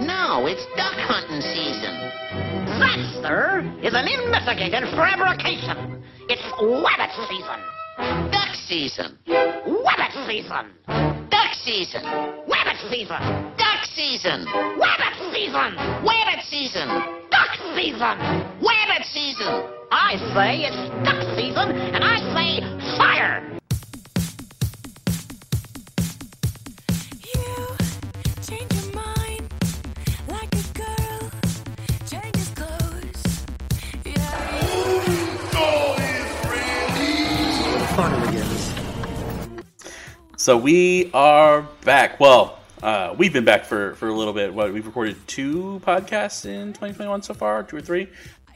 No, it's duck hunting season. That, sir, is an investigated fabrication. It's wabbit season. Duck season. Wabbit season. Duck season. Wabbit season. Duck season. Wabbit season. Wabbit season. Duck season. Wabbit season. I say it's duck season, and I say fire. You Change So we are back. Well, uh, we've been back for, for a little bit. What we've recorded two podcasts in 2021 so far, two or three.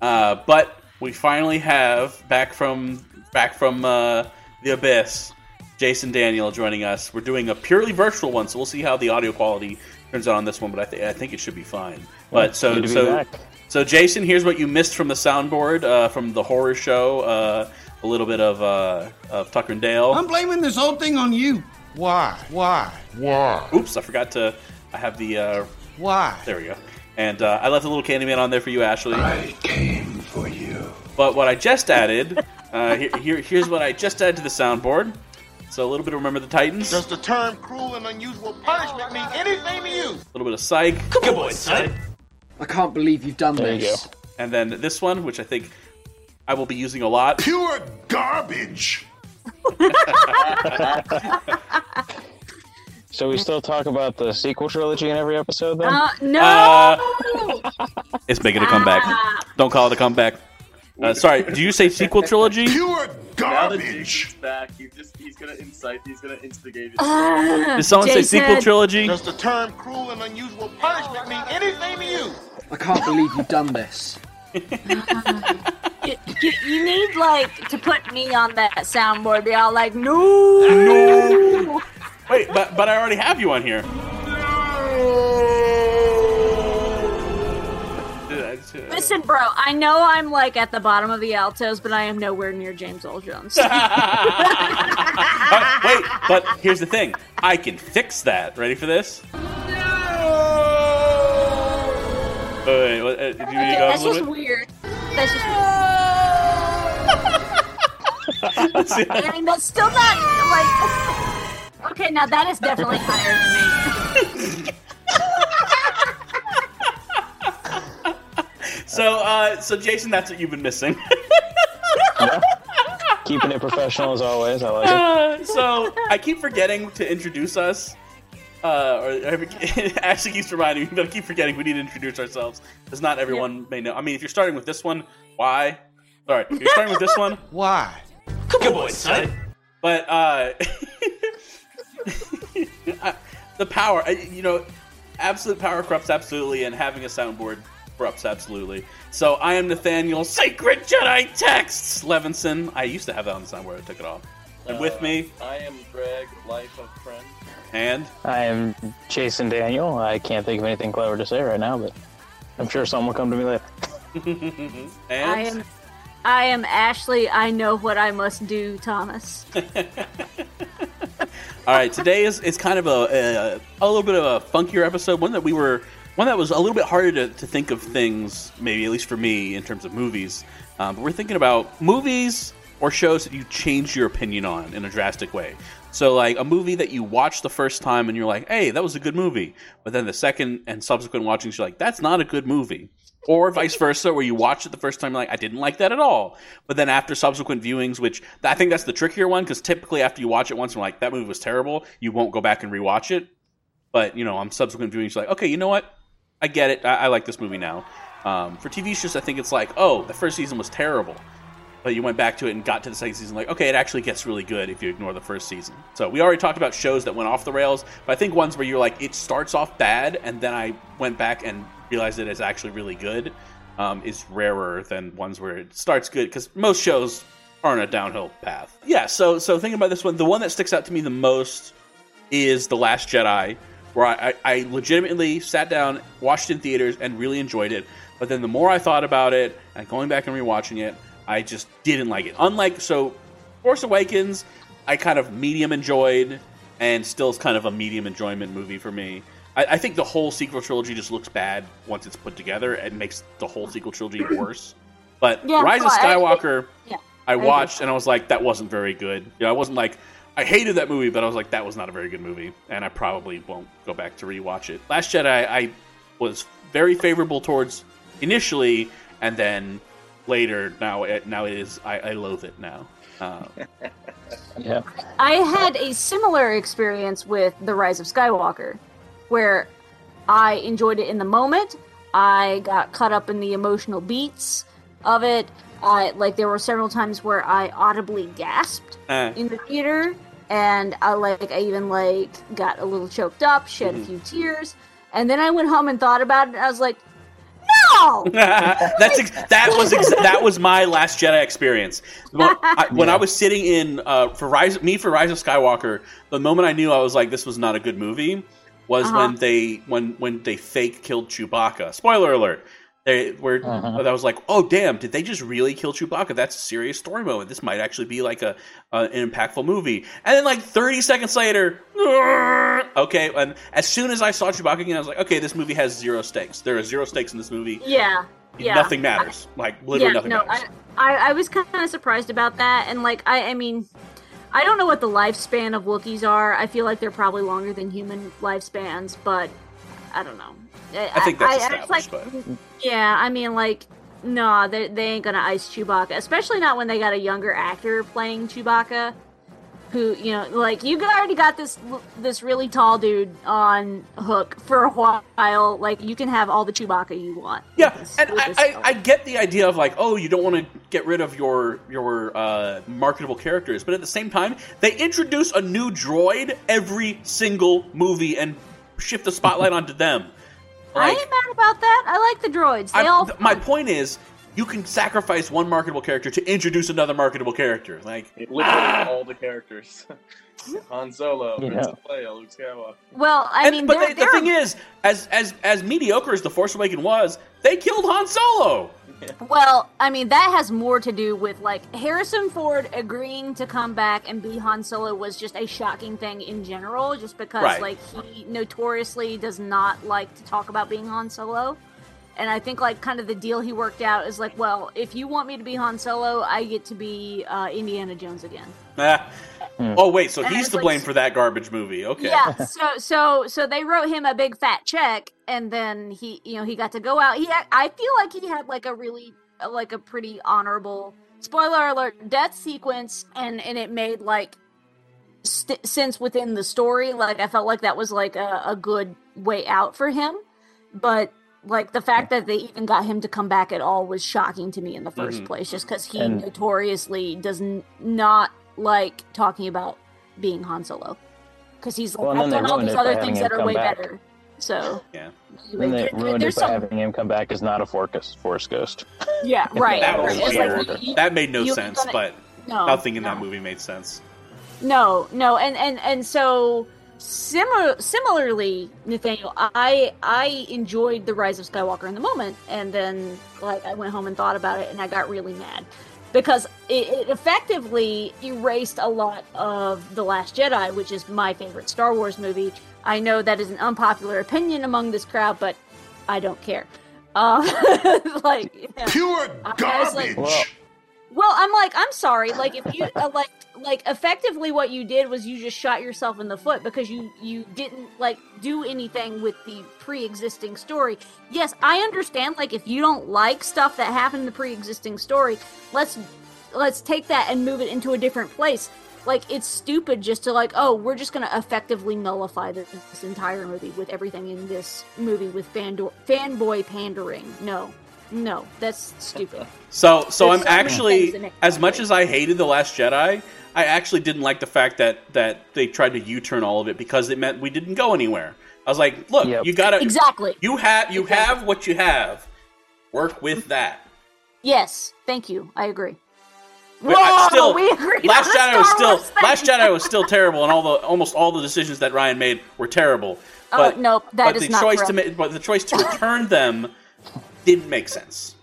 Uh, but we finally have back from back from uh, the abyss. Jason Daniel joining us. We're doing a purely virtual one, so we'll see how the audio quality turns out on this one. But I, th- I think it should be fine. But so good to be so back. so Jason, here's what you missed from the soundboard uh, from the horror show. Uh, a little bit of uh, of Tucker and Dale. I'm blaming this whole thing on you. Why? Why? Why? Oops, I forgot to. I have the. Uh, Why? there we go. And uh, I left a little Candyman on there for you, Ashley. I came for you. But what I just added, uh, here, here, here's what I just added to the soundboard. So a little bit of Remember the Titans, Does the term cruel and unusual punishment mean anything to you? a little bit of Psych, Good boy, son. I can't believe you've done There you this. go. and then this one, which I think I will be using a lot. Pure garbage. So we still talk about the sequel trilogy in every episode, then? Uh, no! Uh, It's making a comeback. Don't call it a comeback. Uh, sorry, do you say sequel trilogy? Pure Now that garbage. Jason's back, he's just he's gonna incite, he's gonna instigate it. Ah, Did someone say sequel trilogy? Does the term cruel and unusual punishment mean anything to you? I can't believe you've done this. You, you, you need like to put me on that soundboard. Be all like, no, No. Wait, but but I already have you on here. Listen, bro. I know I'm like at the bottom of the altos, but I am nowhere near James Earl Jones. Uh, wait, but here's the thing. I can fix that. Ready for this? Wait, wait, what, uh, you Okay, that's just bit? weird. That's just weird. I mean, that's still not like. Okay, now that is definitely higher than me. So, uh, so Jason, that's what you've been missing. Keeping it professional as always. I like it. Uh, so I keep forgetting to introduce us. Uh, or Ashley keeps reminding me, but I keep forgetting we need to introduce ourselves because not everyone may know. I mean, if you're starting with this one, why? Sorry, if you're starting with this one, Why? Good boy, son. but uh, the power, you know, absolute power corrupts absolutely, and having a soundboard corrupts absolutely. So I am Nathanael, Sacred Jedi Texts Levinson. I used to have that on the soundboard. I took it off. And with me, I am Greg, life of friend. And I am Jason Daniel. I can't think of anything clever to say right now, but I'm sure something will come to me later. and I am. I am Ashley. I know what I must do, Thomas. All right, today is, is kind of a, a a little bit of a funkier episode, one that we were one that was a little bit harder to, to think of things, maybe at least for me in terms of movies. Um, but we're thinking about movies or shows that you changed your opinion on in a drastic way. So, like a movie that you watch the first time and you're like, "Hey, that was a good movie," but then the second and subsequent watchings, you're like, "That's not a good movie." Or vice versa, where you watch it the first time, you're like, I didn't like that at all. But then after subsequent viewings, which I think that's the trickier one, because typically after you watch it once, you're like, that movie was terrible, you won't go back and rewatch it. But, you know, on subsequent viewings, you're like, okay, you know what? I get it. I, I like this movie now. Um, for TV shows, I think it's like, oh, the first season was terrible. But you went back to it and got to the second season, like, okay, it actually gets really good if you ignore the first season. So we already talked about shows that went off the rails, but I think ones where you're like, it starts off bad, and then I went back and realized that it's actually really good, um, is rarer than ones where it starts good because most shows are on a downhill path. Yeah. So so thinking about this one, the one that sticks out to me the most is The Last Jedi, where I, I, legitimately sat down, watched it in theaters, and really enjoyed it. But then the more I thought about it, and going back and rewatching it, I just didn't like it. Unlike so, Force Awakens, I kind of medium enjoyed, and still is kind of a medium enjoyment movie for me. I, I think the whole sequel trilogy just looks bad once it's put together, It makes the whole sequel trilogy worse. But Yeah, Rise of well, I- Skywalker, yeah, I watched and I was like, that wasn't very good. You know, I wasn't like, I hated that movie, but I was like, that was not a very good movie, and I probably won't go back to rewatch it. Last Jedi, I was very favorable towards initially, and then later. Now, it, now it is. I, I loathe it now. Uh, Yeah. I had a similar experience with The Rise of Skywalker, where I enjoyed it in the moment. I got caught up in the emotional beats of it. I like there were several times where I audibly gasped Eh. in the theater, and I like I even like got a little choked up, shed Mm-hmm. a few tears, and then I went home and thought about it. and I was like, no. That's ex- that was ex- that was my Last Jedi experience. When I, when I was sitting in uh, for Rise, me for Rise of Skywalker, the moment I knew I was like, this was not a good movie, was Uh-huh. when they when when they fake killed Chewbacca. Spoiler alert. They were. Uh-huh. I was like, "Oh damn! Did they just really kill Chewbacca? That's a serious story moment. This might actually be like a, a an impactful movie." And then, like thirty seconds later, ah! okay. And as soon as I saw Chewbacca again, I was like, "Okay, this movie has zero stakes. There are zero stakes in this movie. Yeah. Yeah. Nothing matters. Like literally nothing no, matters." I, I, I was kind of surprised about that, and like I, I mean, I don't know what the lifespan of Wookiees are. I feel like they're probably longer than human lifespans, but I don't know. I think that's it's established, like, yeah, I mean, like, no, they, they ain't gonna ice Chewbacca, especially not when they got a younger actor playing Chewbacca. Who you know, like you already got this this really tall dude on hook for a while. Like you can have all the Chewbacca you want. Yeah, this- and I, I. I get the idea of like, oh, you don't want to get rid of your your uh, marketable characters, but at the same time, they introduce a new droid every single movie and shift the spotlight onto them. I ain't mad about that. I like the droids. They I'm- all th- my point is, you can sacrifice one marketable character to introduce another marketable character. Like, Literally ah! all the characters. Han Solo, Yeah. Princess Leia, Luke Skywalker. Well, I And- mean, but they're, the, the they're- thing is, as as as mediocre as the Force Awakens was, they killed Han Solo. Well, I mean, that has more to do with like Harrison Ford agreeing to come back and be Han Solo was just a shocking thing in general, just because Right. like he notoriously does not like to talk about being Han Solo. And I think like kind of the deal he worked out is like, well, if you want me to be Han Solo, I get to be uh, Indiana Jones again. Ah. Oh wait, so And he's it's to like- blame for that garbage movie. Okay. Yeah. So so so they wrote him a big fat check, and then he you know he got to go out. He I feel like he had like a really like a pretty honorable spoiler alert death sequence, and and it made like st- sense within the story. Like I felt like that was like a, a good way out for him, but. Like the fact that they even got him to come back at all was shocking to me in the 1st Mhm. place, just because he And- notoriously does n- not like talking about being Han Solo because he's like Well, I've done all these other things that are way back. better. So yeah, And they there- ruined it by some- having him come back as not a force, force ghost. yeah, right. That was It's like, you- you- that made no sense, gonna- but No, nothing in no. that movie made sense. No, no, and and and so similar similarly, Nathanael, I I enjoyed the Rise of Skywalker in the moment, and then like I went home and thought about it, and I got really mad because it, it effectively erased a lot of the Last Jedi, which is my favorite Star Wars movie. I know that is an unpopular opinion among this crowd, but I don't care. Uh, like pure garbage. Well, Well, I'm like, I'm sorry. Like, if you uh, like, like, effectively, what you did was you just shot yourself in the foot because you you didn't like do anything with the pre-existing story. Yes, I understand. Like, if you don't like stuff that happened in the pre-existing story, let's let's take that and move it into a different place. Like, it's stupid just to like, oh, we're just gonna effectively nullify this, this entire movie with everything in this movie with fandor- fanboy pandering. No, No, that's stupid. So, so There's I'm so actually, things in it. as much as I hated the Last Jedi, I actually didn't like the fact that that they tried to U-turn all of it because it meant we didn't go anywhere. I was like, look, you gotta Exactly. You have you have what you have. Work with that. Yes, thank you. I agree. But I Whoa, still, we agreed Last on the Jedi was still Wars thing. Last Jedi was still terrible, and all the almost all the decisions that Rian made were terrible. Oh, But nope, that but is the not choice to make, but the choice to return them didn't make sense.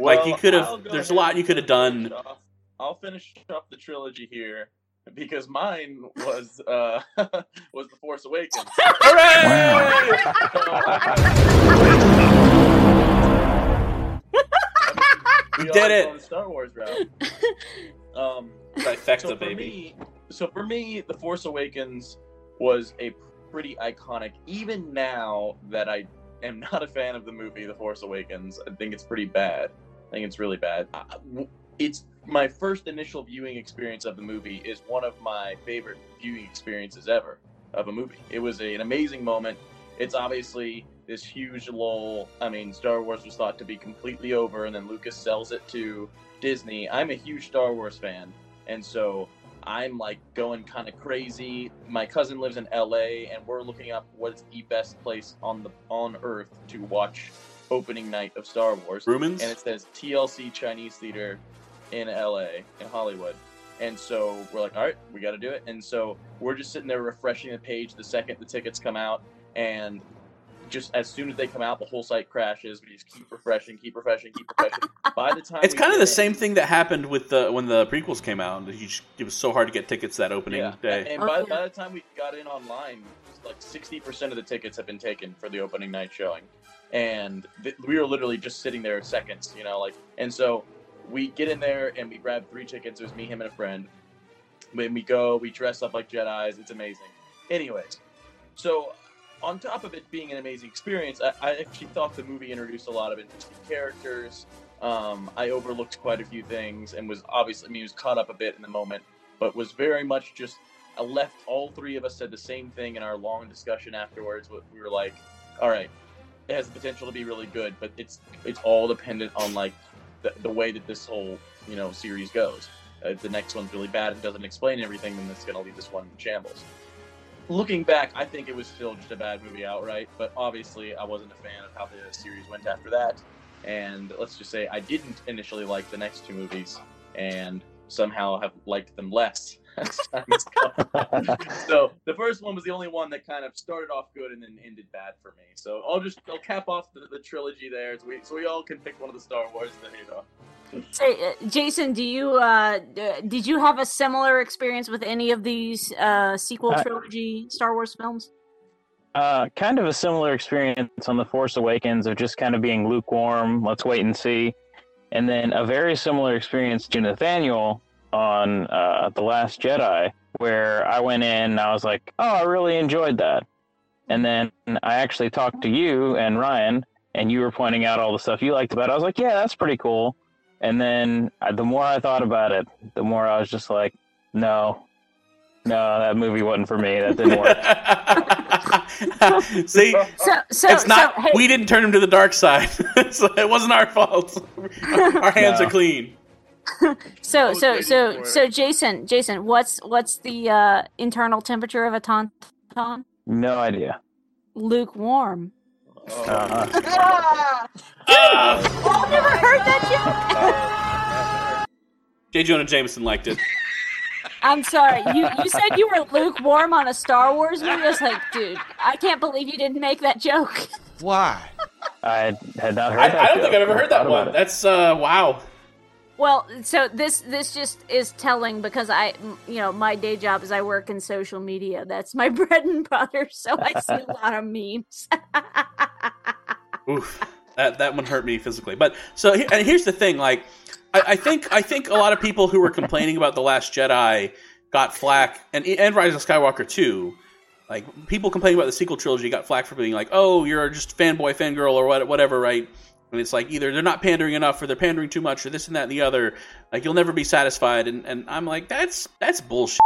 like you could have. There's a lot you could have done. off- I'll finish off the trilogy here because mine was uh was the Force Awakens. Hooray! We did it. going on the Star Wars route. Um, Trifecta, so baby. Me, so for me, the Force Awakens was a pretty iconic. Even now that I am not a fan of the movie The Force Awakens, I think it's pretty bad. I think it's really bad. It's my first initial viewing experience of the movie is one of my favorite viewing experiences ever of a movie. It was a, an amazing moment. It's obviously this huge lull. I mean, Star Wars was thought to be completely over, and then Lucas sells it to Disney. I'm a huge Star Wars fan, and so I'm like going kind of crazy. My cousin lives in LA, and we're looking up what's the best place on the on Earth to watch opening night of Star Wars. Rumans? and it says TLC Chinese Theater in LA in Hollywood. And so we're like, all right, we got to do it. And so we're just sitting there refreshing the page the second the tickets come out, and just as soon as they come out, the whole site crashes. We just keep refreshing, keep refreshing, keep refreshing. By the time It's kind of the in- same thing that happened with the when the prequels came out. You just, it was so hard to get tickets that opening Yeah. day. And by, by the time we got in online, like sixty percent of the tickets have been taken for the opening night showing, and th- we were literally just sitting there seconds, you know, like. And so we get in there and we grab three tickets. It was me, him, and a friend. When we go, we dress up like Jedi's. It's amazing. Anyways, so on top of it being an amazing experience, I, I actually thought the movie introduced a lot of interesting characters. Um, I overlooked quite a few things and was obviously, I mean, was caught up a bit in the moment, but was very much just. I left. All three of us said the same thing in our long discussion afterwards. We were like, "All right, it has the potential to be really good, but it's it's all dependent on like the, the way that this whole you know series goes. If the next one's really bad and doesn't explain everything, then it's going to leave this one in shambles. Looking back, I think it was still just a bad movie outright, but obviously I wasn't a fan of how the series went after that. And let's just say I didn't initially like the next two movies, and somehow have liked them less as time has gone. so the first one was the only one that kind of started off good and then ended bad for me. So I'll just I'll cap off the, the trilogy there, so we so we all can pick one of the Star Wars to hate off. Say, uh, Jason, do you uh, did you have a similar experience with any of these uh, sequel Uh, trilogy Star Wars films? Uh, kind of a similar experience on The Force Awakens of just kind of being lukewarm. Let's wait and see. And then a very similar experience to Nathanael on uh, The Last Jedi, where I went in and I was like, oh, I really enjoyed that. And then I actually talked to you and Ryan, and you were pointing out all the stuff you liked about it. I was like, yeah, that's pretty cool. And then uh, the more I thought about it, the more I was just like, no, no, that movie wasn't for me. That didn't work. See, So, so, it's not. so, hey, we didn't turn him to the dark side, so it wasn't our fault. Our hands No. are clean. so, so, so, so, Jason, Jason, what's what's the uh, internal temperature of a tauntaun? no idea. Lukewarm. Uh, I've never heard that joke. J. Jonah Jameson liked it. I'm sorry. You you said you were lukewarm on a Star Wars movie. I was like, dude, I can't believe you didn't make that joke. Why? I had not heard I, that. I don't think. I've ever heard that one. That's uh, wow. Well, so this this just is telling because I, you know, my day job is I work in social media. That's my bread and butter. So I see a lot of memes. Oof, that that one hurt me physically. But so and here's the thing: like, I, think I think a lot of people who were complaining about the Last Jedi got flack, and and Rise of Skywalker too. Like people complaining about the sequel trilogy got flack for being like, "Oh, you're just fanboy, fangirl, or what, whatever," right? And it's like either they're not pandering enough, or they're pandering too much, or this and that and the other. Like you'll never be satisfied, and and I'm like, that's that's bullshit.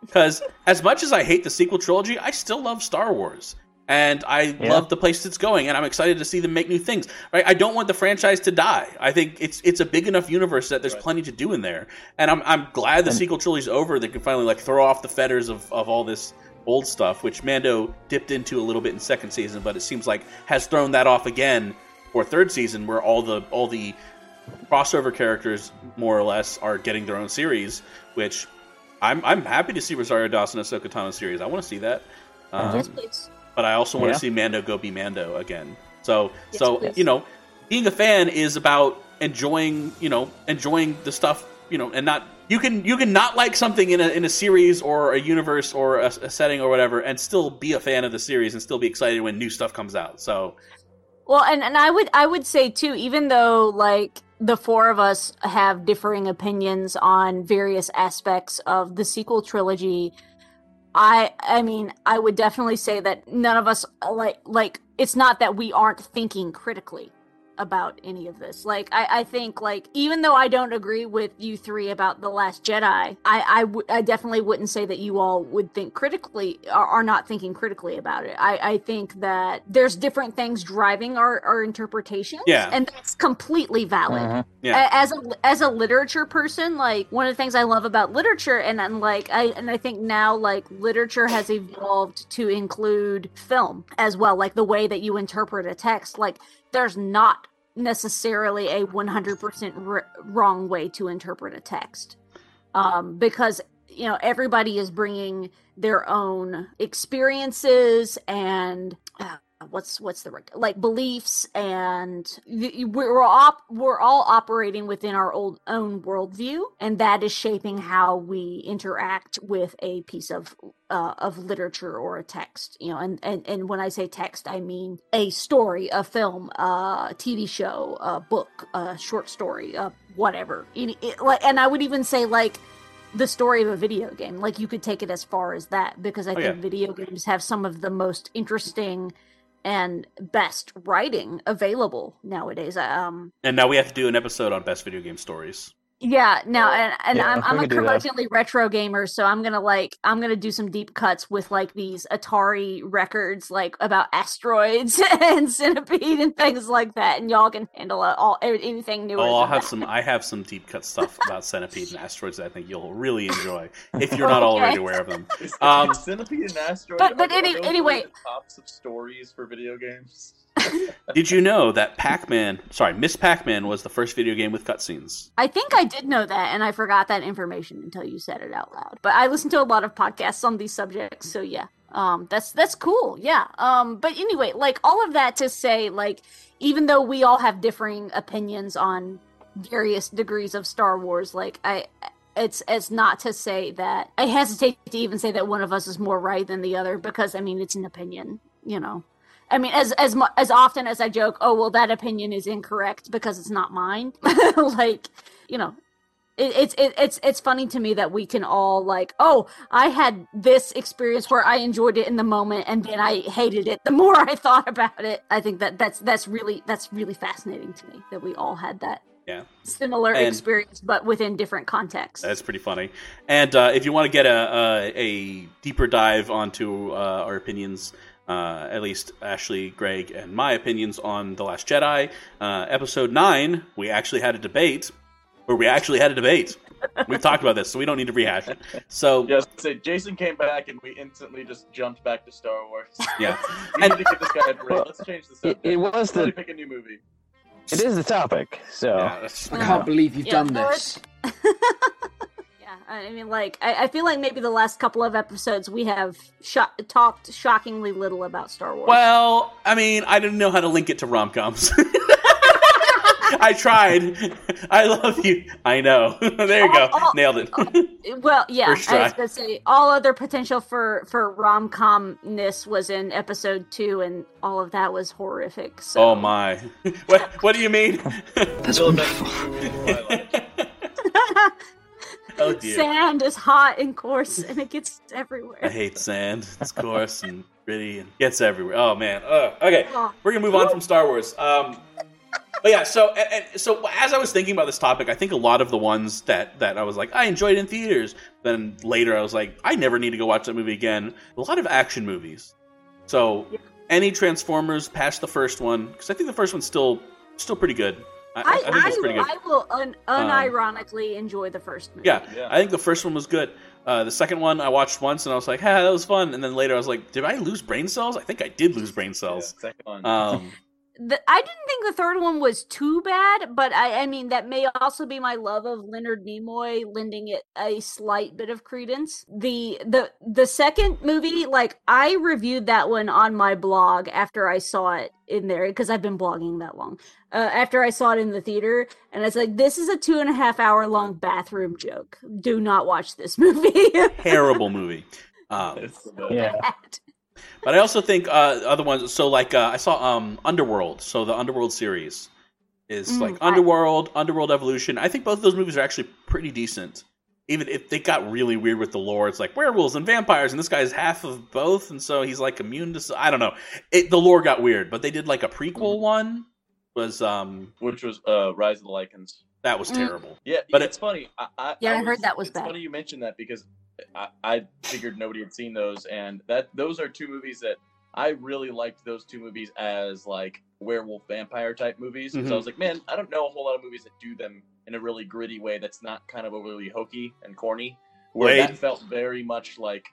Because as much as I hate the sequel trilogy, I still love Star Wars. and I Yeah. love the place it's going, and I'm excited to see them make new things. Right? I don't want the franchise to die. I think it's it's a big enough universe that there's plenty to do in there, and I'm I'm glad the And- sequel trilogy's over. They can finally like throw off the fetters of of all this old stuff, which Mando dipped into a little bit in second season, but it seems like has thrown that off again for third season, where all the all the crossover characters more or less are getting their own series, which I'm I'm happy to see Rosario Dawson and Ahsoka Tano series. I want to see that. Um, yes, please. but I also want Yeah. to see Mando go be Mando again. So Yes, so please. you know, being a fan is about enjoying you know enjoying the stuff you know and not you can you can not like something in a in a series or a universe or a, a setting or whatever and still be a fan of the series and still be excited when new stuff comes out. So Well, and, and I would I would say too, even though like the four of us have differing opinions on various aspects of the sequel trilogy, I I mean I would definitely say that none of us like like it's not that we aren't thinking critically about any of this. Like I, I think like even though I don't agree with you three about the Last Jedi, I I, w- I definitely wouldn't say that you all would think critically are, are not thinking critically about it. I, I think that there's different things driving our our interpretations, Yeah. and that's completely valid. Mhm. Yeah. A- As a as a literature person, like one of the things I love about literature, and, and like I and I think now like literature has evolved to include film as well, like the way that you interpret a text. Like there's not necessarily a 100% r- wrong way to interpret a text. Um, because you know everybody is bringing their own experiences and uh, what's what's the right- like beliefs and we're all we're all operating within our old own worldview and that is shaping how we interact with a piece of uh, of literature or a text you know and, and and when i say text i mean a story a film a tv show a book a short story a whatever like and i would even say like the story of a video game like you could take it as far as that because i Oh, think yeah. video games have some of the most interesting and best writing available nowadays um and now we have to do an episode on best video game stories. Yeah, no, and and Yeah, I'm I'm a could curmudgeonly retro gamer, so I'm gonna like I'm gonna do some deep cuts with like these Atari records, like about asteroids and centipede and things like that, and y'all can handle it all anything new. Oh, I'll have that. some. I have some deep cut stuff about centipede and asteroids that I think you'll really enjoy if you're not already aware of them. Um, Centipede and Asteroid. But- but are- are any- anyway- the tops of stories for video games. Did you know that Pac-Man, sorry, Miss Pac-Man was the first video game with cutscenes? I think I did know that, and I forgot that information until you said it out loud. But I listen to a lot of podcasts on these subjects, so yeah, um, that's that's cool, yeah. Um, but anyway, like all of that to say, like even though we all have differing opinions on various degrees of Star Wars, like I. It's it's not to say that I hesitate to even say that one of us is more right than the other because I mean it's an opinion, you know. I mean, as as as often as I joke, oh well, that opinion is incorrect because it's not mine. like, you know, it, it's it, it's it's funny to me that we can all like, oh, I had this experience where I enjoyed it in the moment, and then I hated it the more I thought about it. I think that that's that's really that's really fascinating to me that we all had that Yeah, similar And- experience, but within different contexts. that's pretty funny. And uh, if you want to get a, a, a deeper dive onto uh, our opinions, uh, at least Ashley, Greg, and my opinions on The Last Jedi, uh, episode nine, we actually had a debate, or we actually had a debate. We've talked about this, so we don't need to rehash it. So Yes, say Jason came back and we instantly just jumped back to Star Wars. yeah, we need to give this guy a break. Well, Let's change the It, subject. it was Somebody the pick a new movie. it is the topic. So yeah, I can't believe you've Yeah, done this. Yeah, I mean, like, I, I feel like maybe the last couple of episodes we have sho- talked shockingly little about Star Wars. Well, I mean, I didn't know how to link it to rom coms. I tried. I love you. I know. there you go. Oh, Nailed it. Well, yeah, First I was gonna say all other potential for for rom comness was in episode two, and all of that was horrific. So. oh my. What What do you mean? That's Bill wonderful. Oh dear. Sand is hot and coarse, and it gets everywhere. I hate sand. It's coarse and gritty and gets everywhere. Oh man. Ugh. Okay, Oh. we're gonna move on from Star Wars. Um, but yeah, so and, and so as I was thinking about this topic, I think a lot of the ones that that I was like I enjoyed in theaters. Then later I was like I never need to go watch that movie again. A lot of action movies. So any Transformers past the first one because I think the first one's still still pretty good. I, I, I, think it's pretty good. I will un- unironically enjoy the first movie. Yeah, I think the first one was good. Uh, the second one I watched once and I was like, "Ha, that was fun." And then later I was like, "Did I lose brain cells? I think I did lose brain cells." second one. Um, The, I didn't think the third one was too bad, but I, I mean that may also be my love of Leonard Nimoy lending it a slight bit of credence. The the the second movie, like I reviewed that one on my blog after I saw it in there because I've been blogging that long. Uh, after I saw it in the theater, and it's like this is a two and a half hour long bathroom joke. Do not watch this movie. terrible movie. Um, Yeah. But I also think uh, other ones. So like uh, I saw um, Underworld. So the Underworld series is Mm, like I- Underworld, Underworld Evolution. I think both of those movies are actually pretty decent. Even if they got really weird with the lore, it's like werewolves and vampires, and this guy's half of both, and so he's like immune to. I don't know. It, the lore got weird, but they did like a prequel one. Was um which was uh, Rise of the Lycans. that was Mm. terrible. Yeah, But it's funny. I, I, Yeah, I heard that was it's bad. funny you mentioned that because I, I figured nobody had seen those, and that those are two movies that I really liked. Those two movies as like werewolf vampire type movies. So Mhm. I was like, man, I don't know a whole lot of movies that do them in a really gritty way that's not kind of overly hokey and corny. Where Wade? that felt very much like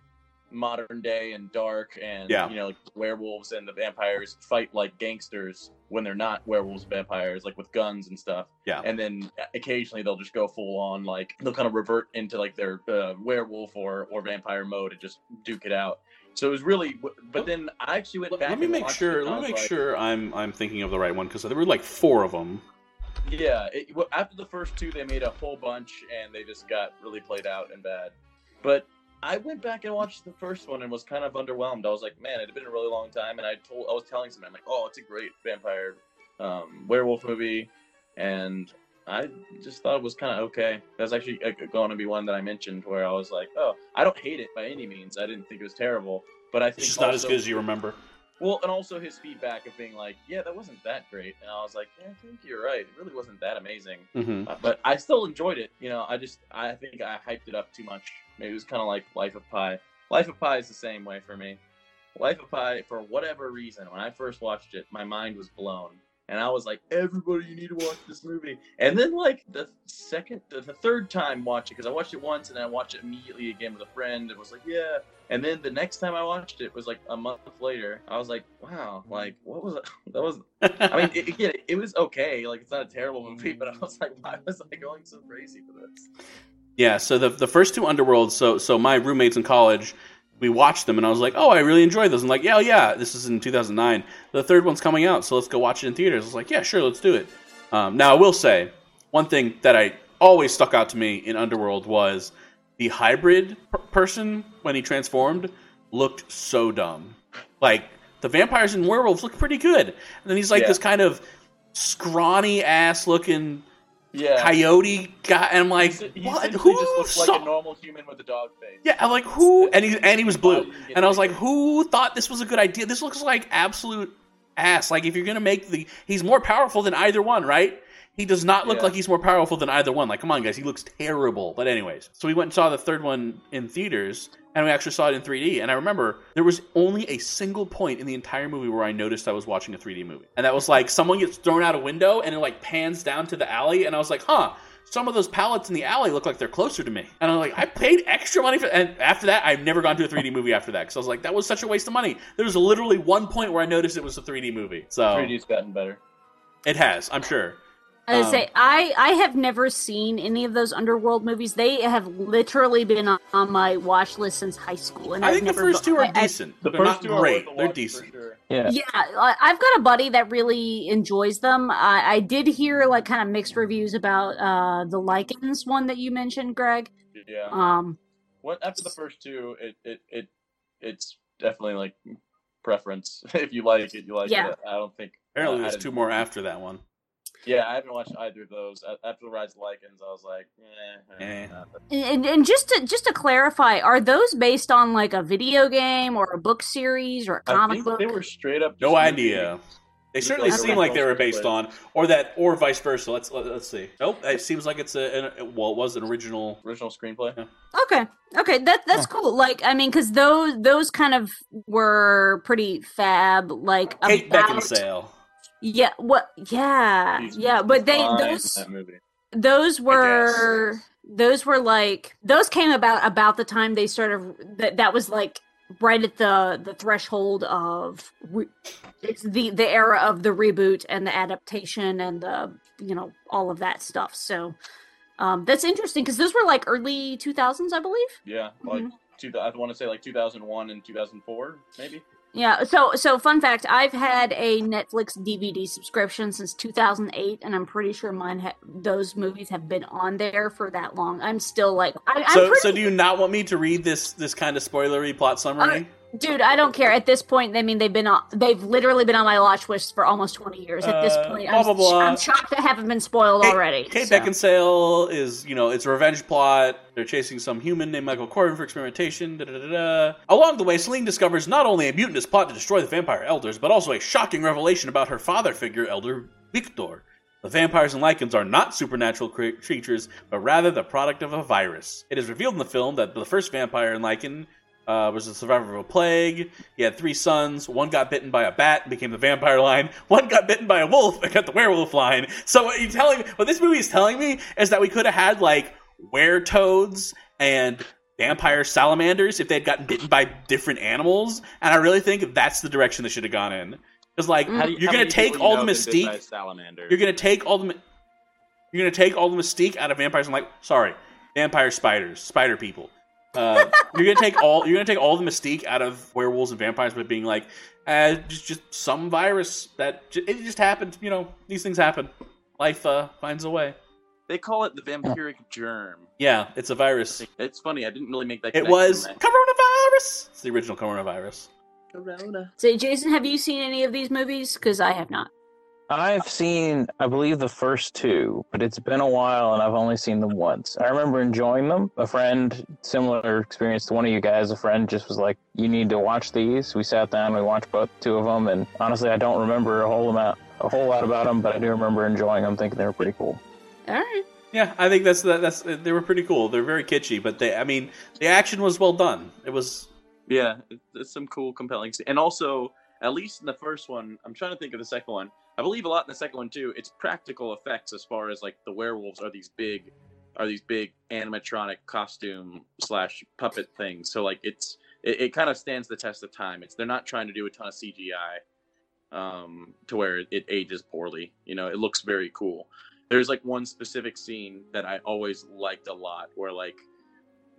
modern day and dark and Yeah. you know like werewolves and the vampires fight like gangsters when they're not werewolves vampires like with guns and stuff Yeah. and then occasionally they'll just go full on like they'll kind of revert into like their uh, werewolf or or vampire mode and just duke it out so it was really but then i actually went back let me make sure. Let me make like, sure I'm I'm thinking of the right one because there were like four of them. Yeah, it, after the first two, they made a whole bunch, and they just got really played out and bad. But I went back and watched the first one and was kind of underwhelmed. I was like, man, it had been a really long time, and I told, I was telling someone, I'm like, oh, it's a great vampire um, werewolf movie, and I just thought it was kind of okay. That's actually going to be one that I mentioned where I was like, oh, I don't hate it by any means. I didn't think it was terrible, but I think It's just not as good as you remember. well, and also his feedback of being like, "Yeah, that wasn't that great," and I was like, "Yeah, I think you're right. It really wasn't that amazing." Mhm. Uh, but I still enjoyed it. You know, I just I think I hyped it up too much. Maybe it was kind of like Life of Pi. Life of Pi is the same way for me. Life of Pi, for whatever reason, when I first watched it, my mind was blown. And I was like, everybody, you need to watch this movie. And then, like, the second, the, the third time watch it, because I watched it once and then I watched it immediately again with a friend and was like, yeah. And then the next time I watched it was like a month later. I was like, wow, mm-hmm. like, what was it? That was, I mean, it, again, it was okay. Like, it's not a terrible movie, mm-hmm. but I was like, why was I going so crazy for this? Yeah, so the the first two Underworlds, so so my roommates in college, we watched them and I was like, "Oh, I really enjoyed those." And like, "Yeah, yeah, this is in 2009. The third one's coming out, so let's go watch it in theaters." I was like, "Yeah, sure, let's do it." Um, now, I will say, one thing that I always stuck out to me in Underworld was the hybrid per- person when he transformed looked so dumb. Like the vampires and werewolves look pretty good, and then he's like Yeah. this kind of scrawny ass looking Yeah. coyote guy, and I'm like, He what? Who just looks saw? like a normal human with a dog face. Yeah, I'm like, who? And he and he was blue, and I was like, who thought this was a good idea? This looks like absolute ass. Like if you're gonna make the, he's more powerful than either one, right? He does not look Yeah. like he's more powerful than either one. Like, come on, guys, he looks terrible. But anyways, so we went and saw the third one in theaters, and we actually saw it in 3D. And I remember there was only a single point in the entire movie where I noticed I was watching a 3D movie, and that was like someone gets thrown out a window, and it like pans down to the alley, and I was like, huh. Some of those pallets in the alley look like they're closer to me, and I'm like, I paid extra money for. And after that, I've never gone to a 3D movie after that because I was like, that was such a waste of money. There was literally one point where I noticed it was a 3D movie. So 3D's gotten better. it has, I'm sure. I Um, say I I have never seen any of those underworld movies. They have literally been on, on my watch list since high school, and I I've think the first go- two are I- I- decent. The They're first not two are great. worth They're decent. sure. Yeah. Yeah, I- I've got a buddy that really enjoys them. I, I did hear like kind of mixed reviews about uh the Lycans one that you mentioned, Greg. Yeah. Um, What after the first two, it it, it it's definitely like preference. if you like it, you like Yeah. it. I don't think. Apparently, uh, there's two more after that one. Yeah, I haven't watched either of those. After the Rise of Lycans, I was like, eh. eh, Eh. not that- and, and just to just to clarify, are those based on like a video game or a book series or a I comic think book? they were straight up. No just idea. They certainly like seem like they were based screenplay. on, or that, or vice versa. Let's let, let's see. Nope, it seems like it's a an, well, it was an original. Original screenplay. Okay, okay, that that's cool. Like, I mean, because those those kind of were pretty fab. Like Kate about Beckinsale. Yeah, what? Yeah, yeah, but they those those were those were like those came about about the time they sort of that that was like right at the the threshold of re- it's the the era of the reboot and the adaptation and the you know all of that stuff so um that's interesting because those were like early 2000s i believe Yeah, like Mhm. two, I want to say like 2001 and 2004, maybe. Yeah, so so fun fact, I've had a Netflix DVD subscription since 2008 and I'm pretty sure mine ha- those movies have been on there for that long. I'm still like I, I'm So, pretty so do you not want me to read this this kind of spoilery plot summary? Dude, I don't care. At this point, I mean, they've been on, they've literally been on my watch list for almost 20 years. At this Uh, point, blah, I'm, blah, blah. I'm shocked they haven't been spoiled already. Kate so. Beckinsale is, you know, it's a revenge plot. They're chasing some human named Michael Corvin for experimentation. Da, da, da, da. Along the way, Selene discovers not only a mutinous plot to destroy the vampire elders, but also a shocking revelation about her father figure, Elder Victor. The vampires and Lycans are not supernatural creatures, but rather the product of a virus. It is revealed in the film that the first vampire and Lycan uh, was a survivor of a plague. He had three sons. One got bitten by a bat and became the vampire line. One got bitten by a wolf and got the werewolf line. So what you're telling me, what this movie is telling me is that we could have had like weretoads and vampire salamanders if they'd gotten bitten by different animals. And I really think that's the direction they should have gone in. Because like How you- you're gonna take all the have been bitten by a mystique. salamander? You're gonna take all the. You're gonna take all the mystique out of vampires and like sorry, vampire spiders, spider people. Uh, you're gonna take all you're gonna take all the mystique out of werewolves and vampires by being like, uh, just just some virus that j- it just happened. You know, these things happen. Life uh, finds a way. They call it the vampiric germ. Yeah, it's a virus. It's funny. I didn't really make that. It was there. coronavirus. It's the original coronavirus. Corona. So, Jason, have you seen any of these movies? Because I have not. I've seen, I believe, the first two, but it's been a while and I've only seen them once. I remember enjoying them. A friend, similar experience to one of you guys, a friend just was like, "You need to watch these." We sat down, we watched both two of them, and honestly, I don't remember a whole amount, a whole lot about them, but I do remember enjoying them, thinking they were pretty cool. All right. Yeah, I think that's that, that's they were pretty cool. They're very kitschy, but they I mean the action was well done. It was Yeah, it's some cool, compelling, and also at least in the first one, I'm trying to think of the second one. I believe a lot in the second one too. It's practical effects as far as like the werewolves are these big, are these big animatronic costume slash puppet things. So like it's it, it kind of stands the test of time. It's they're not trying to do a ton of CGI, um, to where it ages poorly. You know, it looks very cool. There's like one specific scene that I always liked a lot, where like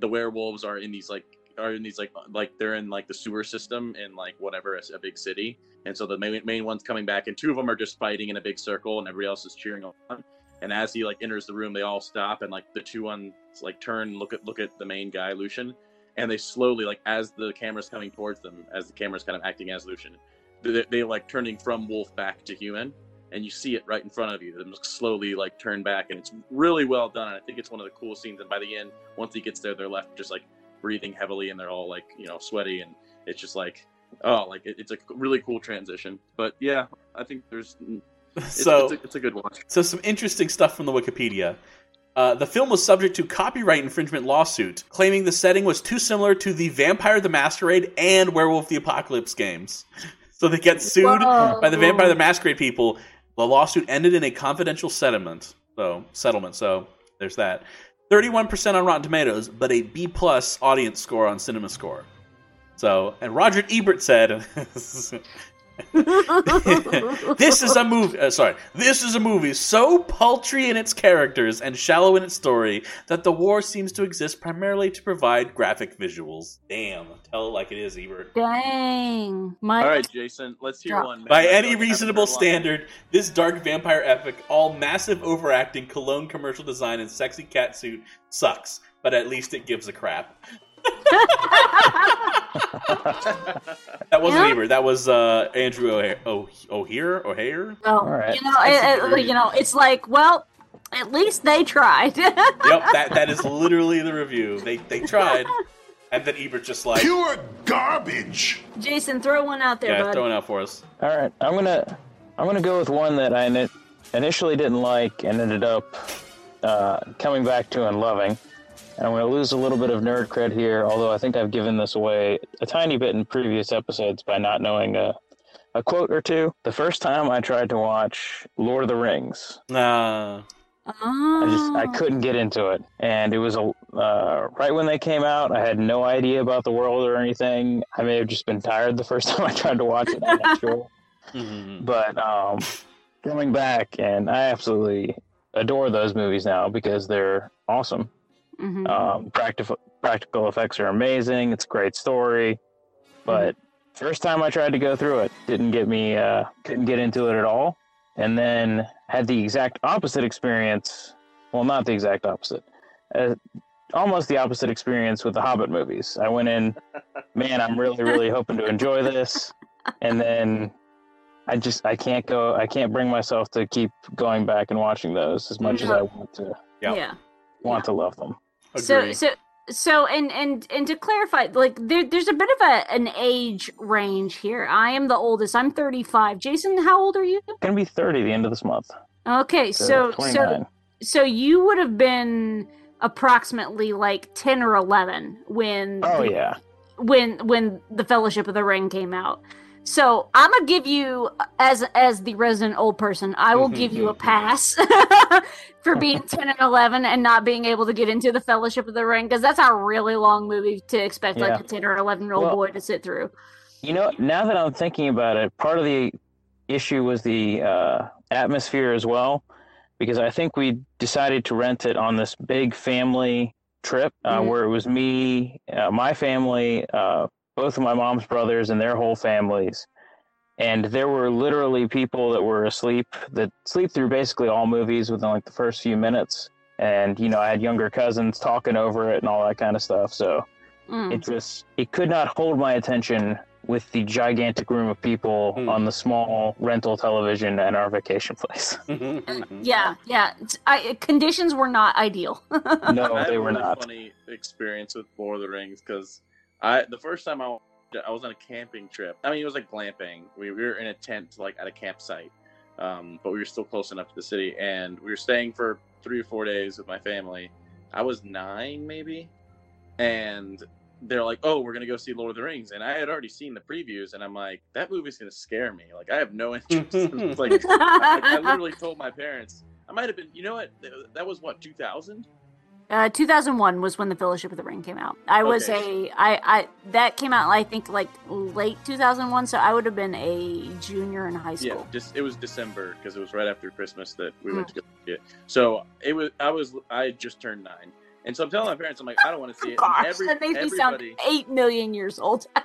the werewolves are in these like are in these like like they're in like the sewer system in like whatever a, big city, and so the main main one's coming back, and two of them are just fighting in a big circle, and everybody else is cheering on. And as he like enters the room, they all stop, and like the two ones like turn, look at look at the main guy, Lucian, and they slowly like as the camera's coming towards them, as the camera's kind of acting as Lucian, they, they like turning from wolf back to human, and you see it right in front of you. Them slowly like turn back, and it's really well done. I think it's one of the cool scenes. And by the end, once he gets there, they're left just like breathing heavily, and they're all like you know sweaty, and it's just like oh, like it, it's a really cool transition. But yeah, I think there's it's, so it's, a, it's a good watch. So some interesting stuff from the Wikipedia. Uh, the film was subject to copyright infringement lawsuit, claiming the setting was too similar to the Vampire the Masquerade and Werewolf the Apocalypse games. So they get sued Whoa. by the Vampire the Masquerade people. The lawsuit ended in a confidential settlement. So settlement. So there's that. Thirty-one percent on Rotten Tomatoes, but a B plus audience score on Cinema Score. So, and Roger Ebert said, this is a movie. Uh, sorry, this is a movie so paltry in its characters and shallow in its story that the war seems to exist primarily to provide graphic visuals. Damn, tell it like it is, Ebert. Dang. My, All right, Jason, let's hear Drop. one. man. By I any like I haven't reasonable heard one. standard, this dark vampire epic, all massive overacting, cologne commercial design, and sexy cat suit sucks. But at least it gives a crap. That wasn't Yeah. Ebert. That was uh, Andrew O'Hehir. Oh, O'Hare? O'Hare? well, All right. you know, it, it- you know, it's like, well, at least they tried. yep, that that is literally the review. They they tried, and then Ebert just like Pure garbage. Jason, throw one out there, yeah, bud. throwing out for us. All right, I'm gonna I'm gonna go with one that I initially didn't like and ended up uh, coming back to and loving. And I'm gonna lose a little bit of nerd cred here, although I think I've given this away a tiny bit in previous episodes by not knowing a, a quote or two. The first time I tried to watch Lord of the Rings, Uh, I just I couldn't get into it, and it was a uh, right when they came out. I had no idea about the world or anything. I may have just been tired the first time I tried to watch it. I'm not sure, but um, coming back, and I absolutely adore those movies now because they're awesome. Mhm. Um, practical practical effects are amazing. It's a great story, but first time I tried to go through it, didn't get me. Uh, couldn't get into it at all, and then had the exact opposite experience. Well, not the exact opposite. Uh, almost the opposite experience with the Hobbit movies. I went in, man, I'm really, really hoping to enjoy this, and then I just I can't go. I can't bring myself to keep going back and watching those as much as I want to. Yeah. Want to love them. So so so and and and to clarify, like there there's a bit of a an age range here. I am the oldest. I'm 35. Jason, how old are you? Gonna be 30 the end of this month. Okay, so so 29. so you would have been approximately like 10 or 11 when Oh yeah. when when the Fellowship of the Ring came out. So I'm gonna give you as as the resident old person, I will give you a pass for being 10 and 11 and not being able to get into the Fellowship of the Ring because that's a really long movie to expect Yeah. like a 10 or 11 year old Well- boy to sit through. You know, now that I'm thinking about it, part of the issue was the uh, atmosphere as well, because I think we decided to rent it on this big family trip uh, Mhm. where it was me, uh, my family, uh, both of my mom's brothers, and their whole families. And there were literally people that were asleep that sleep through basically all movies within like the first few minutes. And you know, I had younger cousins talking over it and all that kind of stuff. So Mm. it just it could not hold my attention with the gigantic room of people on the small rental television at our vacation place. Yeah, yeah. I, conditions were not ideal. No, I had they a were really not. Funny experience with Lord of the Rings because I the first time I I was on a camping trip. I mean, it was like glamping. We, we were in a tent like at a campsite, um, but we were still close enough to the city, and we were staying for three or four days with my family. I was nine maybe, and they're like, "Oh, we're gonna go see Lord of the Rings," and I had already seen the previews, and I'm like, "That movie's gonna scare me. Like, I have no interest." Like, I, I literally told my parents. I might have been. You know what? That was what 2000. Uh, 2001 was when the Fellowship of the Ring came out. I was Okay. a I I that came out I think like late 2001, so I would have been a junior in high school. Yeah, just it was December because it was right after Christmas that we went to go see it. So it was I was I had just turned nine, and so I'm telling my parents I'm like I don't want to see it. And Gosh, every- that makes me sound eight million years old.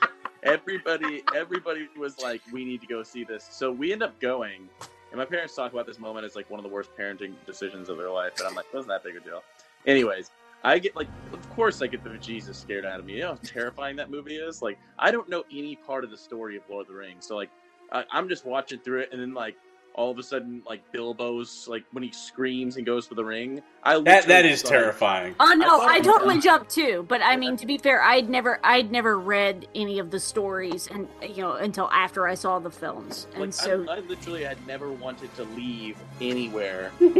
everybody, everybody was like, we need to go see this. So we end up going, and my parents talk about this moment as like one of the worst parenting decisions of their life. And I'm like, wasn't that big a deal? Anyways, I get like, of course, I get the Jesus scared out of me. You know how terrifying that movie is. Like, I don't know any part of the story of Lord of the Rings, so like, I, I'm just watching through it, and then like. All of a sudden, like Bilbo's, like when he screams and goes for the ring, I That that literally terrifying. Oh no, thought I, it was- totally jumped too. But I mean, to be fair, I'd never, I'd never read any of the stories, and you know, until after I saw the films, and Like, so I, I literally had never wanted to leave anywhere more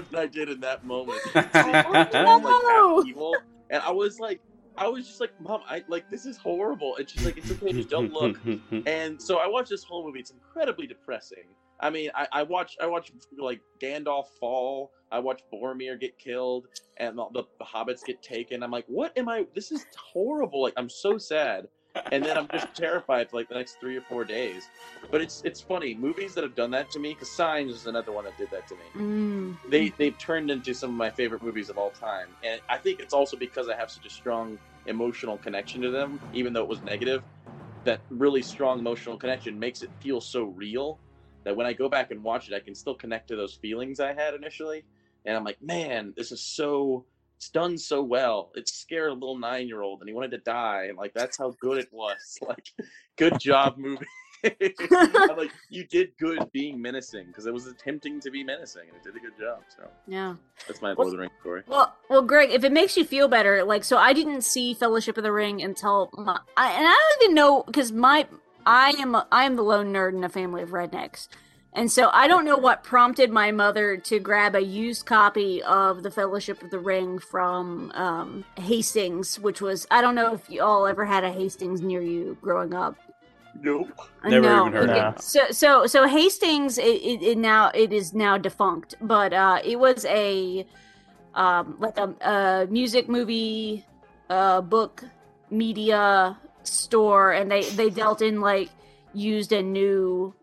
than I did in that moment. Oh, no. like, evil, and I was like, I was just like, Mom, I like this is horrible. And she's like, It's okay, just don't look. and so I watched this whole movie. It's incredibly depressing. I mean, I, I watched I watched like Gandalf fall. I watched Boromir get killed, and the, the, the hobbits get taken. I'm like, what am I? This is horrible. Like, I'm so sad. And then I'm just terrified for like the next three or four days. But it's it's funny movies that have done that to me. Because Signs is another one that did that to me Mm. they they've turned into some of my favorite movies of all time and i think it's also because i have such a strong emotional connection to them even though it was negative that really strong emotional connection makes it feel so real that when i go back and watch it i can still connect to those feelings i had initially and i'm like man this is so it's done so well it scared a little nine year old and he wanted to die and like that's how good it was like good job movie like you did good being menacing because it was attempting to be menacing and it did a good job. So yeah. that's my Lord of the Rings story. Well, well, Greg, if it makes you feel better, like, so I didn't see Fellowship of the Ring until, my, I, and I don't even know because my I am a, I am the lone nerd in a family of rednecks. And so I don't know what prompted my mother to grab a used copy of The Fellowship of the Ring from um, Hastings, which was I don't know if you all ever had a Hastings near you growing up. Nope. Uh, Never no. even heard of No. it. So so so Hastings it, it, it now it is now defunct, but uh, it was a um, like a, a music movie uh, book media store, and they they dealt in like used and new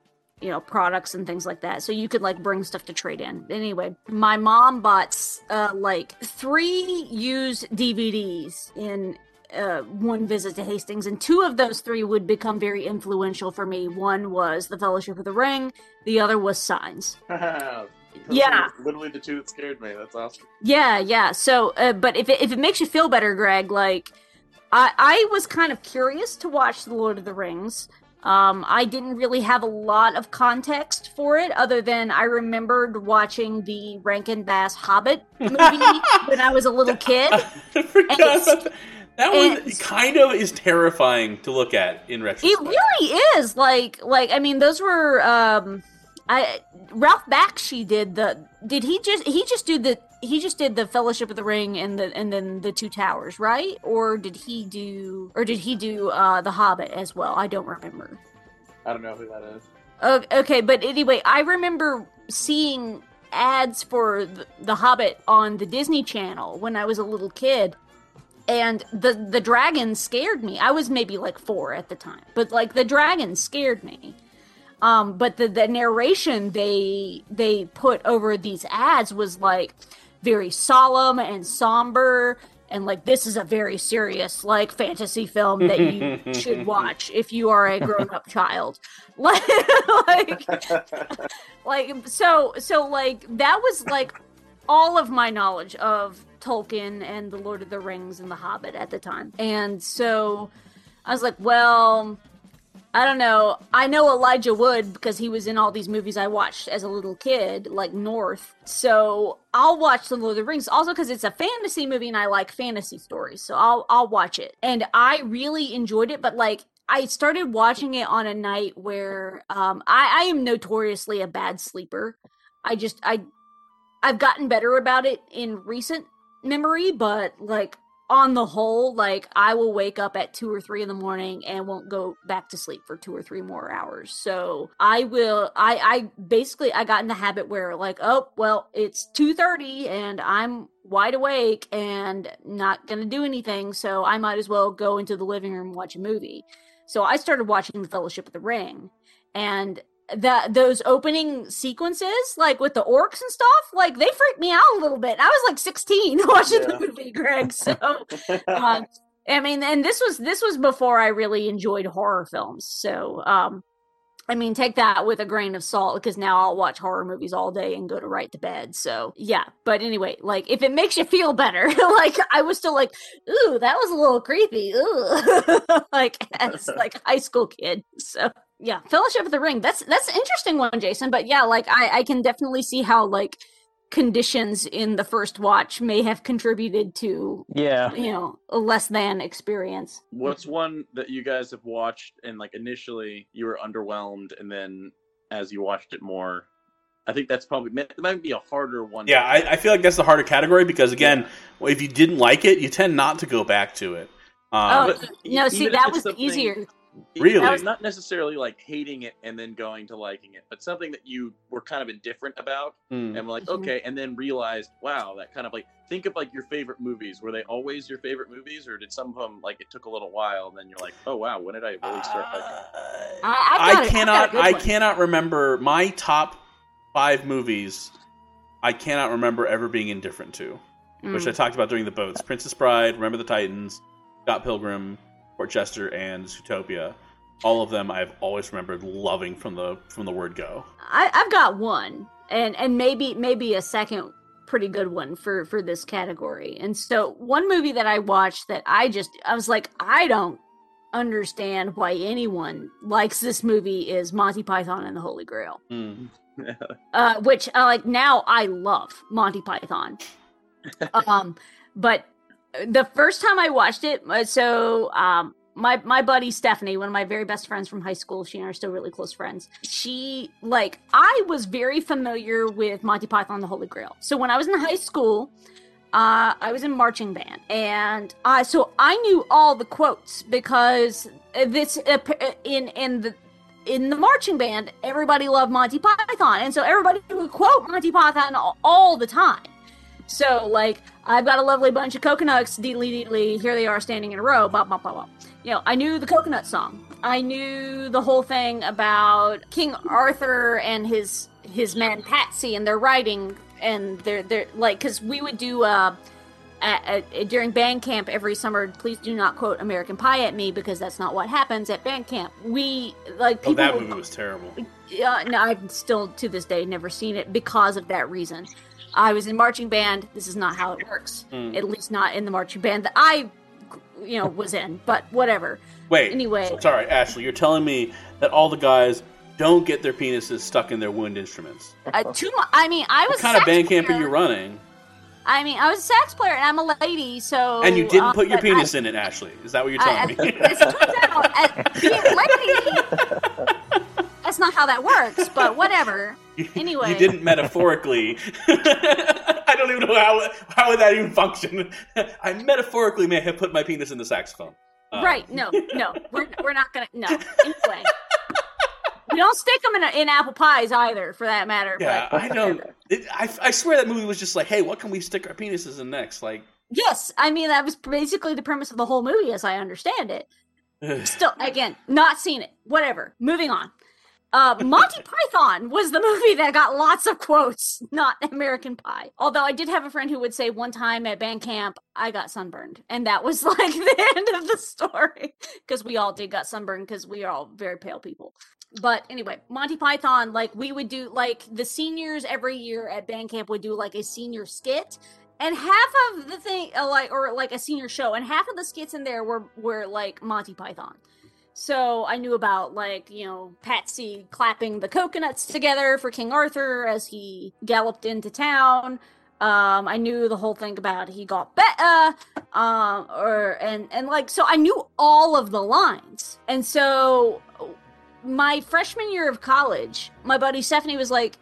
you know products and things like that so you could like bring stuff to trade in anyway my mom bought uh like three used dvds in uh, one visit to Hastings, and two of those three would become very influential for me. One was The Fellowship of the Ring, the other was Signs. Yeah. Literally the two that scared me. That's awesome. Yeah, yeah. So, uh, but if it, if it makes you feel better, Greg, like I I was kind of curious to watch The Lord of the Rings. Um, I didn't really have a lot of context for it, other than I remembered watching the Rankin Bass Hobbit movie when I was a little kid. I forgot it's- about that. That one kind of is terrifying to look at in retrospect. It really is like like I mean those were um I Ralph Bakshi did the did he just he just do the he just did the Fellowship of the Ring and the and then the Two Towers right or did he do or did he do uh the Hobbit as well I don't remember I don't know who that is. O- okay but anyway I remember seeing ads for the, the Hobbit on the Disney Channel when I was a little kid and the the dragon scared me. I was maybe like four at the time, but like the dragon scared me. Um, but the the narration they they put over these ads was like very solemn and somber and like this is a very serious like fantasy film that you should watch if you are a grown up child like like like so so like that was like all of my knowledge of Tolkien and the Lord of the Rings and the Hobbit at the time. And so I was like, well, I don't know. I know Elijah Wood because he was in all these movies I watched as a little kid, like North. So I'll watch The Lord of the Rings also because it's a fantasy movie and I like fantasy stories. So I'll I'll watch it. And I really enjoyed it, but like I started watching it on a night where um I, I am notoriously a bad sleeper. I just I I've gotten better about it in recent memory, but like on the whole, like I will wake up at two or three in the morning and won't go back to sleep for two or three more hours. So I will I I basically I got in the habit where like, oh well, it's two thirty and I'm wide awake and not gonna do anything, so I might as well go into the living room watch a movie. So I started watching The Fellowship of the Ring. And that those opening sequences, like with the orcs and stuff, like they freaked me out a little bit. I was like 16 watching Yeah. the movie, Greg. So, uh, I mean, and this was this was before I really enjoyed horror films. So, um, I mean, take that with a grain of salt because now I'll watch horror movies all day and go to right to bed. So, yeah. But anyway, like if it makes you feel better, like I was still like, ooh, that was a little creepy. Ooh, like as like high school kid. So yeah, Fellowship of the Ring. That's that's an interesting one, Jason. But yeah, like I I can definitely see how like conditions in the first watch may have contributed to Yeah. you know a less than experience. What's one that you guys have watched and like initially you were underwhelmed, and then as you watched it more, I think that's probably it might be a harder one. Yeah, I, I feel like that's the harder category because again, well, if you didn't like it, you tend not to go back to it. Um, Oh no, see that was something- easier. Really? That was- not necessarily like hating it and then going to liking it, but something that you were kind of indifferent about, Hmm. and were like, Mhm. okay, and then realized, wow, that kind of like think of like your favorite movies. Were they always your favorite movies, or did some of them like it took a little while, and then you're like, oh wow, when did I really start liking? it? I, I've got I it- got cannot. I cannot remember my top five movies. I cannot remember ever being indifferent to, which Mm. I talked about during the boats: Princess Bride, Remember the Titans, Scott Pilgrim, Portchester, and Zootopia. All of them I've always remembered loving from the from the word go. I, I've got one, and and maybe maybe a second pretty good one for for this category. And so one movie that I watched that I just I was like I don't understand why anyone likes this movie is Monty Python and the Holy Grail. Hmm. Uh, which uh, like now I love Monty Python. um, but the first time I watched it, uh, so um, my my buddy Stephanie, one of my very best friends from high school, she and I are still really close friends. She like I was very familiar with Monty Python and the Holy Grail. So when I was in high school, uh, I was in marching band, and I so I knew all the quotes because this uh, in in the in the marching band, everybody loved Monty Python, and so everybody would quote Monty Python all, all the time. So like, I've got a lovely bunch of coconuts, deedly deedly, here they are standing in a row, bop bop bop bop. You know, I knew the coconut song. I knew the whole thing about King Arthur and his his man Patsy and their riding and they're they're like because we would do uh at, at, during band camp every summer please do not quote american pie at me because that's not what happens at band camp we like people. Oh, that would- movie was terrible. yeah, no, I've still to this day never seen it because of that reason. I was in marching band. This is not how it works. Mm. At least not in the marching band that I, you know, was in. But whatever. Wait. Anyway, so- sorry, Ashley. You're telling me that all the guys don't get their penises stuck in their wind instruments. uh, too much. I mean, I was What kind of band camp are you running? I mean, I was a sax player and I'm a lady, so. And you didn't uh, put your but I- penis in it, Ashley. Is that what you're telling I- me? as it turns out, as being a lady, not how that works. But whatever. Anyway, You didn't metaphorically. I don't even know how how would that even function. I metaphorically may have put my penis in the saxophone. Uh, right? No, no, we're we're not gonna. No. Anyway, we don't stick them in, in apple pies either, for that matter. Yeah, but I don't. It, I, I swear that movie was just like, hey, what can we stick our penises in next? Like, Yes, I mean that was basically the premise of the whole movie, as I understand it. Still, again, not seen it. Whatever. Moving on. Uh, Monty Python was the movie that got lots of quotes, not American Pie. Although I did have a friend who would say one time at band camp, I got sunburned. And that was like the end of the story. Because we all did got sunburned because we are all very pale people. But anyway, Monty Python, like we would do, like the seniors every year at band camp would do like a senior skit. And half of the thing, uh, like, or like a senior show, and half of the skits in there were, were like Monty Python. So I knew about like you know Patsy clapping the coconuts together for King Arthur as he galloped into town. Um, I knew the whole thing about he got better, um, or and and like so I knew all of the lines. And so my freshman year of college, my buddy Stephanie was like,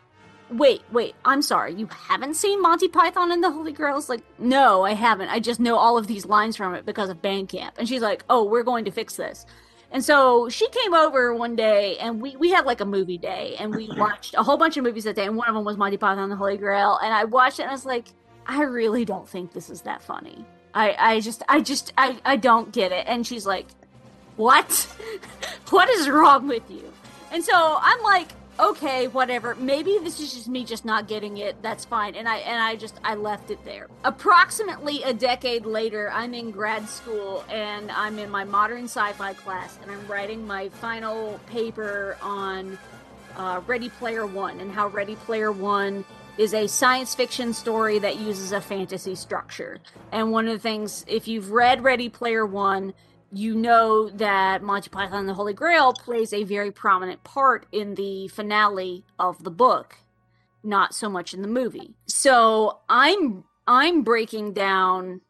"Wait, wait, I'm sorry, you haven't seen Monty Python and the Holy Grail?" I was like, "No, I haven't. I just know all of these lines from it because of band camp." And she's like, "Oh, we're going to fix this." And so she came over one day and we, we had like a movie day and we watched a whole bunch of movies that day and one of them was Monty Python and the Holy Grail and I watched it and I was like, I really don't think this is that funny. I, I just I just I, I don't get it. And she's like, What? what is wrong with you? And so I'm like, okay, whatever. Maybe this is just me just not getting it. That's fine. And I and I just I left it there. Approximately a decade later, I'm in grad school and I'm in my modern sci-fi class and I'm writing my final paper on uh, Ready Player One and how Ready Player One is a science fiction story that uses a fantasy structure. And one of the things, if you've read Ready Player One, you know that Monty Python and the Holy Grail plays a very prominent part in the finale of the book, not so much in the movie. So I'm I'm breaking down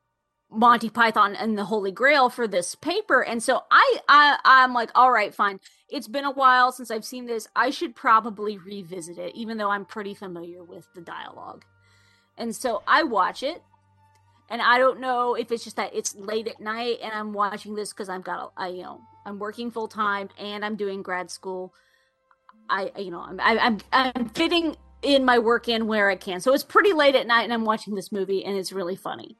Monty Python and the Holy Grail for this paper, and so I, I I'm like, all right, fine. It's been a while since I've seen this. I should probably revisit it, even though I'm pretty familiar with the dialogue. And so I watch it, and I don't know if it's just that it's late at night and I'm watching this because I've got a, I you know I'm working full time and I'm doing grad school. I you know I'm I, I'm I'm fitting in my work in where I can. So it's pretty late at night and I'm watching this movie and it's really funny.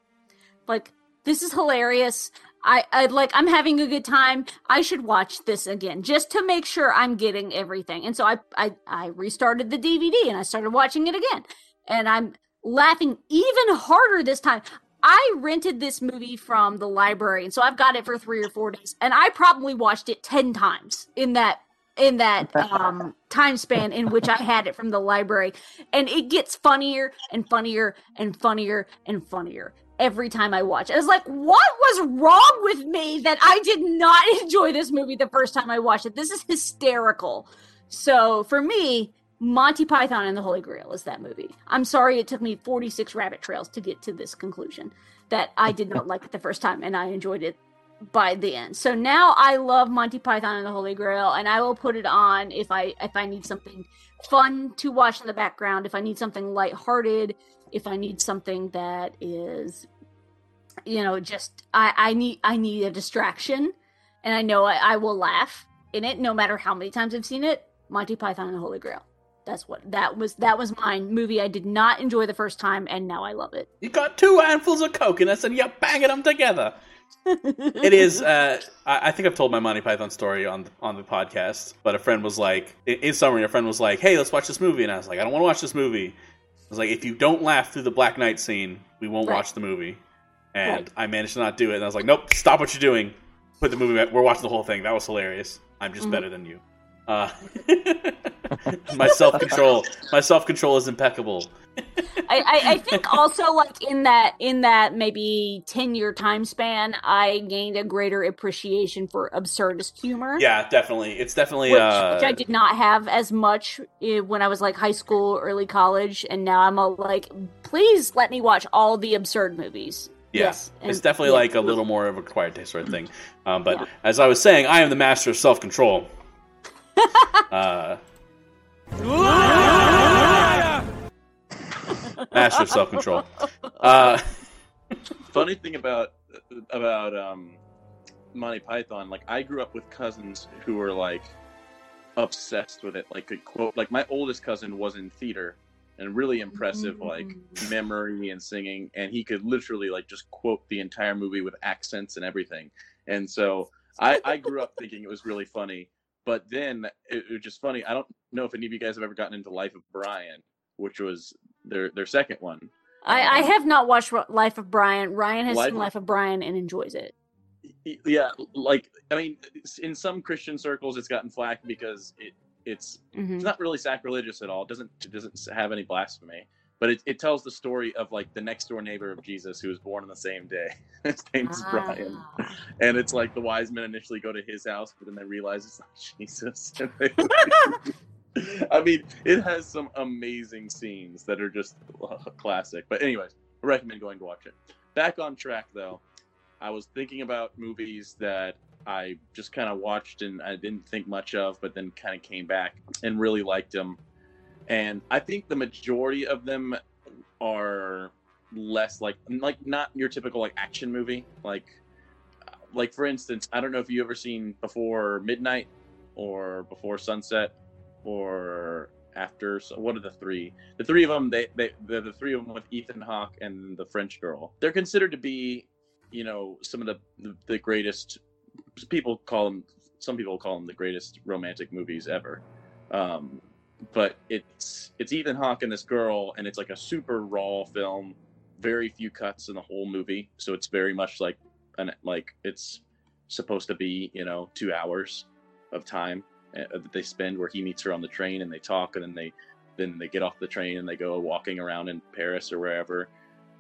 Like this is hilarious. I I like I'm having a good time. I should watch this again just to make sure I'm getting everything. And so I I I restarted the DVD and I started watching it again. And I'm laughing even harder this time. I rented this movie from the library, and so I've got it for three or four days, and I probably watched it ten times in that in that um, time span in which I had it from the library, and it gets funnier and funnier and funnier and funnier every time I watch it. was like, what was wrong with me that I did not enjoy this movie the first time I watched it? This is hysterical. So for me, Monty Python and the Holy Grail is that movie. I'm sorry it took me 46 rabbit trails to get to this conclusion that I did not like it the first time and I enjoyed it by the end. So now I love Monty Python and the Holy Grail, and I will put it on if I if I need something fun to watch in the background, if I need something lighthearted, if I need something that is, you know, just I I need I need a distraction, and I know I, I will laugh in it no matter how many times I've seen it. Monty Python and the Holy Grail. That's what that was. That was my movie. I did not enjoy the first time, and now I love it. You got two handfuls of coconuts and you're banging them together. it is. Uh, I, I think I've told my Monty Python story on on the podcast, but a friend was like, in, in summary, a friend was like, "Hey, let's watch this movie," and I was like, "I don't want to watch this movie." I was like, "If you don't laugh through the Black Knight scene, we won't Right. watch the movie." And Right. I managed to not do it, and I was like, "Nope, stop what you're doing. Put the movie back. We're watching the whole thing. That was hilarious. I'm just Mhm. better than you." Uh, my self control, my self control is impeccable. I, I, I think also like in that in that maybe ten year time span, I gained a greater appreciation for absurdist humor. Yeah, definitely. It's definitely. Which, uh, which I did not have as much eh, when I was like high school, early college, and now I'm all like, please let me watch all the absurd movies. Yeah, Yes, it's and- definitely yeah. like a little more of a quiet taste sort of thing. Um, but as I was saying, I am the master of self control. Uh, master of self control. Uh, Funny thing about about um, Monty Python, like I grew up with cousins who were like obsessed with it. Like could quote, like my oldest cousin was in theater and really impressive, like memory and singing, and he could literally like just quote the entire movie with accents and everything. And so I, I grew up thinking it was really funny. But then it, it was just funny. I don't know if any of you guys have ever gotten into Life of Brian, which was their their second one. I, I have not watched Life of Brian. Rian has Life- seen Life of Brian and enjoys it. yeah like i mean in some christian circles it's gotten flack because it it's Mhm. it's not really sacrilegious at all it doesn't it doesn't have any blasphemy but it, it tells the story of like the next door neighbor of jesus who was born on the same day. His name's brian. Ah. and it's like the wise men initially go to his house but then they realize it's not jesus. They- i mean it has some amazing scenes that are just uh, classic. But anyways i recommend going to watch it. Back on track though I was thinking about movies that I just kind of watched and I didn't think much of, but then kind of came back and really liked them. And I think the majority of them are less like like not your typical like action movie. Like like for instance, I don't know if you ever seen Before Midnight or Before Sunset or after so what are the three? The three of them they, they they're the three of them with ethan hawke and the french girl. They're considered to be you know some of the the, the greatest people call them some people call them the greatest romantic movies ever. Um but it's it's ethan hawke and this girl and it's like a super raw film. Very few cuts in the whole movie so it's very much like an like it's supposed to be you know two hours of time uh, that they spend where he meets her on the train and they talk and then they then they get off the train and they go walking around in paris or wherever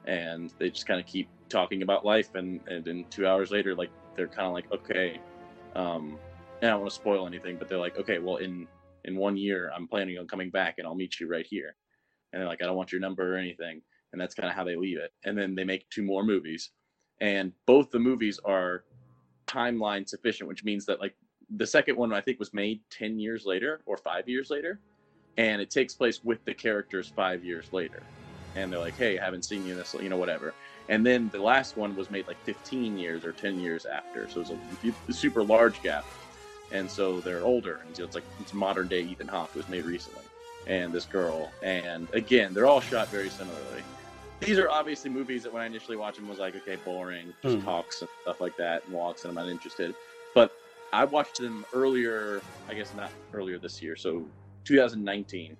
and they just kind of keep talking about life and and then two hours later like they're kind of like okay um and i don't want to spoil anything but they're like okay well in in one year i'm planning on coming back and i'll meet you right here. And they're like i don't want your number or anything. And that's kind of how they leave it. And then they make two more movies. And both the movies are timeline sufficient which means that like the second one i think was made 10 years later or five years later. And it takes place with the characters five years later. And they're like hey i haven't seen you in this you know whatever. And then the last one was made like 15 years or 10 years after. So it's a super large gap and so they're older and so it's like it's modern day ethan hawke was made recently and this girl. And again they're all shot very similarly. These are obviously movies that when i initially watched them was like okay boring just Hmm. talks and stuff like that and walks and i'm not interested. But i watched them earlier i guess not earlier this year so 2019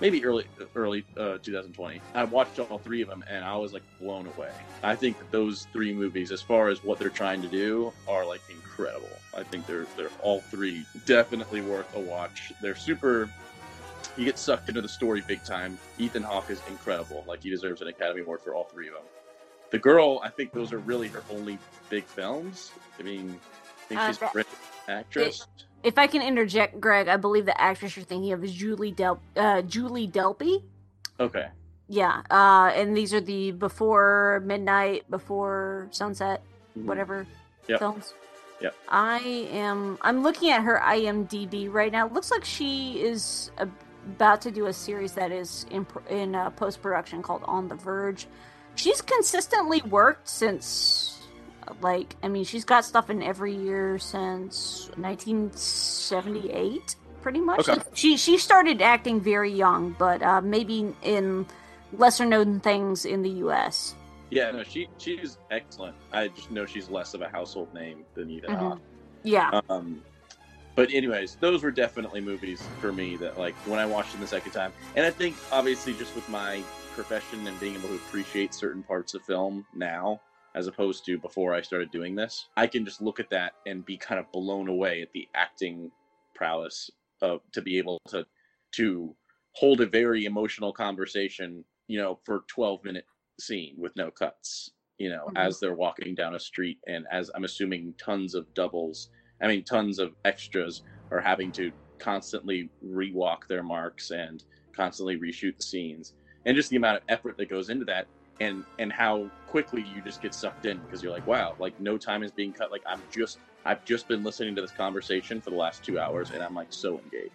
maybe early early uh, 2020 i watched all three of them and i was like blown away. I think that those three movies as far as what they're trying to do are like incredible. I think they're they're all three definitely worth a watch. They're super you get sucked into the story big time. Ethan hawke is incredible. Like he deserves an academy award for all three of them. The girl i think those are really her only big films. I mean i think Uh, she's a great actress If I can interject, Greg, I believe the actress you're thinking of is Julie Del uh, Julie Delpy. okay Yeah, uh, and these are the before midnight, before sunset, Mhm. whatever Yep. films. Yeah. I am. I'm looking at her IMDb right now. Looks like she is about to do a series that is in in uh, post production called On the Verge. She's consistently worked since, like, I mean, she's got stuff in every year since 1978, pretty much. Okay. She she started acting very young, but uh, maybe in lesser known things in the U.S. Yeah, no, she she's excellent. I just know she's less of a household name than Ethan Mhm. Yeah. Um, but anyways, those were definitely movies for me that like when I watched them the second time, and I think obviously just with my profession and being able to appreciate certain parts of film now as opposed to before I started doing this, I can just look at that and be kind of blown away at the acting prowess of to be able to to hold a very emotional conversation, you know, for 12 minute scene with no cuts, you know, Mhm. as they're walking down a street and as I'm assuming tons of doubles, I mean tons of extras are having to constantly rewalk their marks and constantly reshoot the scenes. And just the amount of effort that goes into that and and how quickly you just get sucked in because you're like, wow, like no time is being cut. Like I'm just I've just been listening to this conversation for the last two hours and I'm like so engaged.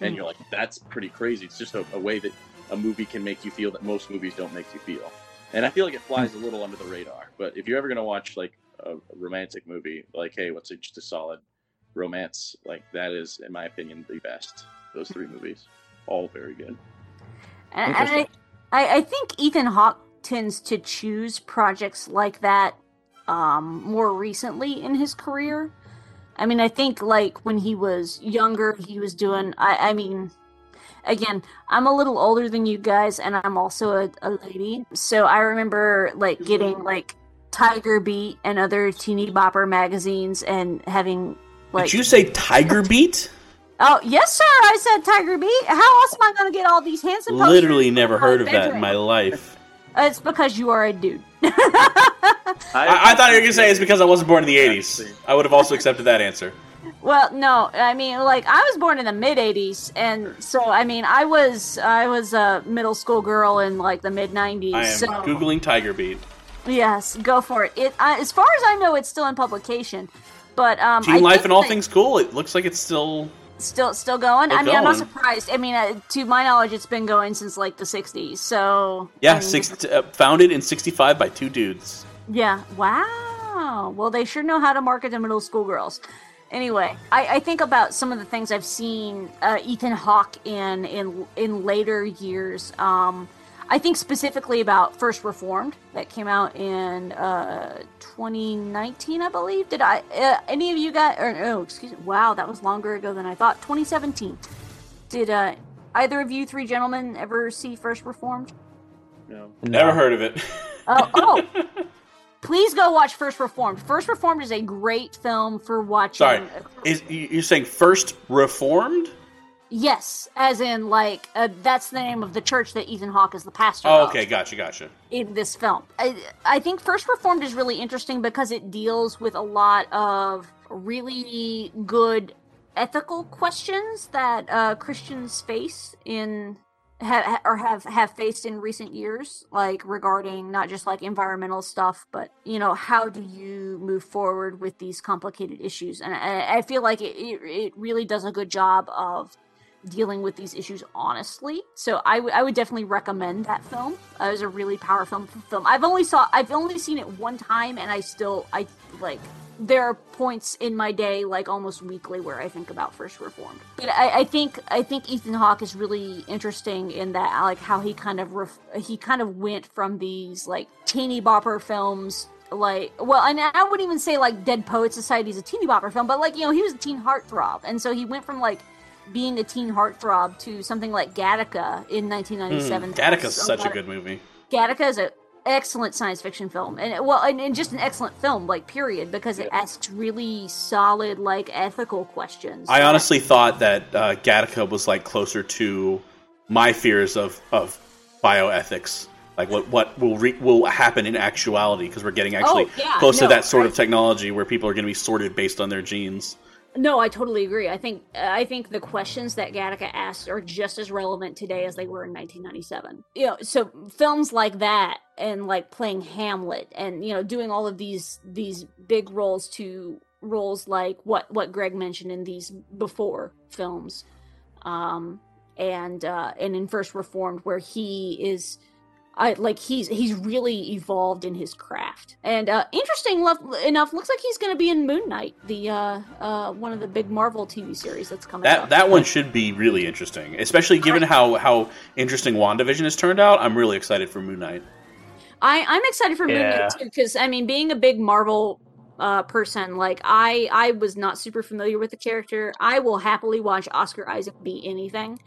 And Mm. you're like, that's pretty crazy. It's just a, a way that a movie can make you feel that most movies don't make you feel. And I feel like it flies a little under the radar. But if you're ever gonna watch like a romantic movie, like hey, what's a, just a solid romance? Like that is, in my opinion, the best. Those three movies, all very good. And, and I, I, I think Ethan Hawke tends to choose projects like that um, more recently in his career. I mean, I think like when he was younger, he was doing. I, I mean, again, I'm a little older than you guys, and I'm also a, a lady. So I remember like getting like Tiger Beat and other teeny bopper magazines and having like. Did you say Tiger Beat? Oh yes, sir. I said Tiger Beat. How else am I going to get all these handsome? Literally never heard of that in my life. It's because you are a dude. I, I thought you were gonna say it's because I wasn't born in the '80s. I would have also accepted that answer. Well, no, I mean, like I was born in the mid '80s, and so I mean, I was I was a middle school girl in like the mid '90s. I am so googling Tiger Beat. yes, go for it. It uh, as far as I know, it's still in publication, but um, I Teen Life and all that- things cool. It looks like it's still. Still still going. Still I mean, I'm not surprised. I mean, uh, to my knowledge, it's been going since like the '60s. So I Yeah, mean, six, uh, founded in '65 by two dudes. Yeah. Wow. Well, they sure know how to market to middle school girls. Anyway, I, I think about some of the things I've seen uh, Ethan Hawke in in in later years. Um, I think specifically about First Reformed that came out in uh, 2019, I believe. Did I? Uh, any of you guys? Or no, excuse me. Wow, that was longer ago than I thought. 2017. Did uh, either of you three gentlemen ever see First Reformed? No. Never heard of it. Oh, oh. Please go watch First Reformed. First Reformed is a great film for watching. Sorry, is you- you're saying first Reformed? Yes, as in like uh, that's the name of the church that Ethan Hawke is the pastor Oh, of okay, gotcha, gotcha. in this film. I, I think First Reformed is really interesting because it deals with a lot of really good ethical questions that uh, Christians face in ha- or have have faced in recent years, like regarding not just like environmental stuff, but you know how do you move forward with these complicated issues? And I, I feel like it, it it really does a good job of dealing with these issues honestly. So I, w- I would definitely recommend that film. Uh, it was a really powerful film. I've only saw I've only seen it one time, and I still I like there are points in my day like almost weekly where I think about First Reformed. But I, I think I think Ethan Hawke is really interesting in that like how he kind of ref- he kind of went from these like teeny bopper films like well and i wouldn't even say like dead poet society is a teeny bopper film but like you know he was a teen heartthrob and so he went from like being a teen heartthrob to something like gattaca in 1997 Hmm, Gattaca's such a good movie. gattaca is an excellent science fiction film. And well and, and just an excellent film like period because it asks really solid like ethical questions. I honestly thought that uh, Gattaca was like closer to my fears of of bioethics, like what what will re- will happen in actuality because we're getting actually Oh, yeah, close no, to that sort of technology where people are going to be sorted based on their genes No, I totally agree. I think I think the questions that Gattaca asks are just as relevant today as they were in 1997. You know, so films like that and like playing Hamlet and you know doing all of these these big roles to roles like what what Greg mentioned in these before films, um, and uh, and in First Reformed where he is I like he's he's really evolved in his craft. And uh interesting lo- enough, looks like he's going to be in Moon Knight, the uh uh one of the big Marvel TV series that's coming That out. that one should be really interesting, especially given how how interesting WandaVision has turned out. I'm really excited for Moon Knight. I I'm excited for Moon Knight too because I mean, being a big Marvel uh person, like I I was not super familiar with the character. I will happily watch Oscar Isaac be anything.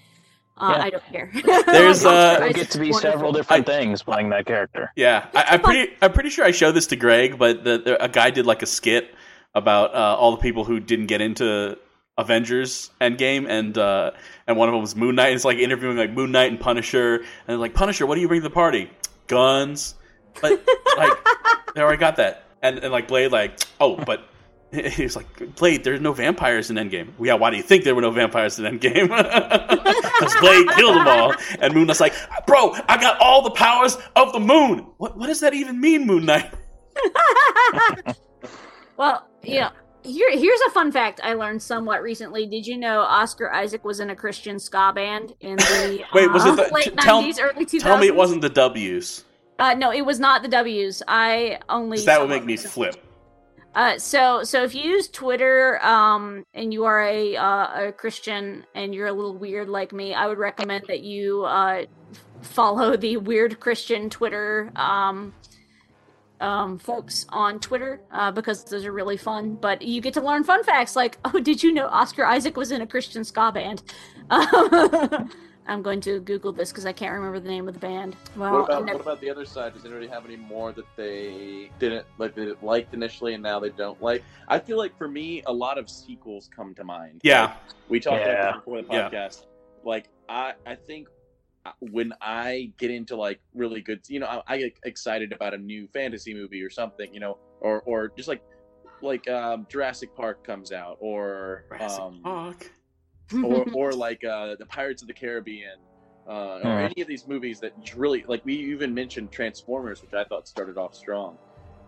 Uh, Yeah. I don't care. There's Oscar uh, They get to be several different things playing that character. Yeah, I, I'm pretty. I'm pretty sure I showed this to Greg, but the, the, a guy did like a skit about uh, all the people who didn't get into Avengers Endgame, and uh, and one of them was Moon Knight. It's like interviewing like Moon Knight and Punisher, and like Punisher, what do you bring to the party? Guns, but like they already got that, and and like Blade, like oh, but. He was like, Blade, there's no vampires in Endgame. Well, yeah, why do you think there were no vampires in Endgame? Because Blade killed them all. And Moon Knight's like, bro, I got all the powers of the moon. What, what does that even mean, Moon Knight? Well, yeah. Here, here's a fun fact I learned somewhat recently. Did you know Oscar Isaac was in a Christian ska band in the Wait, was uh, it the, late tell, 90s, early 2000s? tell me it wasn't the W's. Uh, no, it was not the W's. I only. that would make me flip. Uh, so, so if you use Twitter, um, and you are a uh, a Christian and you're a little weird like me, I would recommend that you uh follow the weird Christian Twitter um um folks on Twitter uh, because those are really fun. But you get to learn fun facts like, oh, did you know Oscar Isaac was in a Christian ska band? I'm going to Google this because I can't remember the name of the band. Well, what about and what about the other side? Does anybody have any more that they didn't like they liked initially and now they don't like? I feel like for me, a lot of sequels come to mind. Yeah. Like, we talked Yeah. about before the Yeah. podcast. Like I, I think uh, when I get into like really good, you know, I, I get excited about a new fantasy movie or something, you know, or or just like like um, Jurassic Park comes out, or um, Park. Or or like uh, the Pirates of the Caribbean, uh, or any of these movies that really like. We even mentioned Transformers, which I thought started off strong,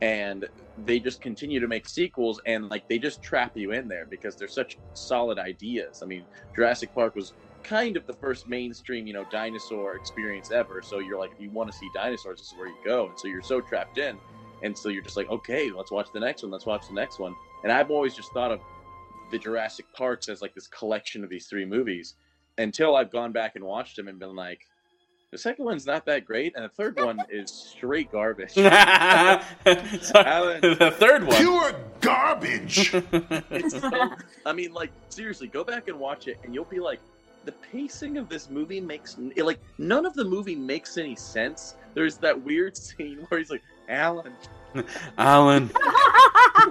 and they just continue to make sequels, and like they just trap you in there because they're such solid ideas. I mean, Jurassic Park was kind of the first mainstream, you know, dinosaur experience ever. So you're like, if you want to see dinosaurs, this is where you go, and so you're so trapped in, and so you're just like, okay, let's watch the next one, let's watch the next one, and I've always just thought of the Jurassic Parks as like this collection of these three movies until I've gone back and watched them and been like, the second one's not that great, and the third one is straight garbage. Alan, the third one. Pure garbage. so, I mean, like seriously, go back and watch it, and you'll be like, the pacing of this movie makes like none of the movie makes any sense. There's that weird scene where he's like, Alan, Alan.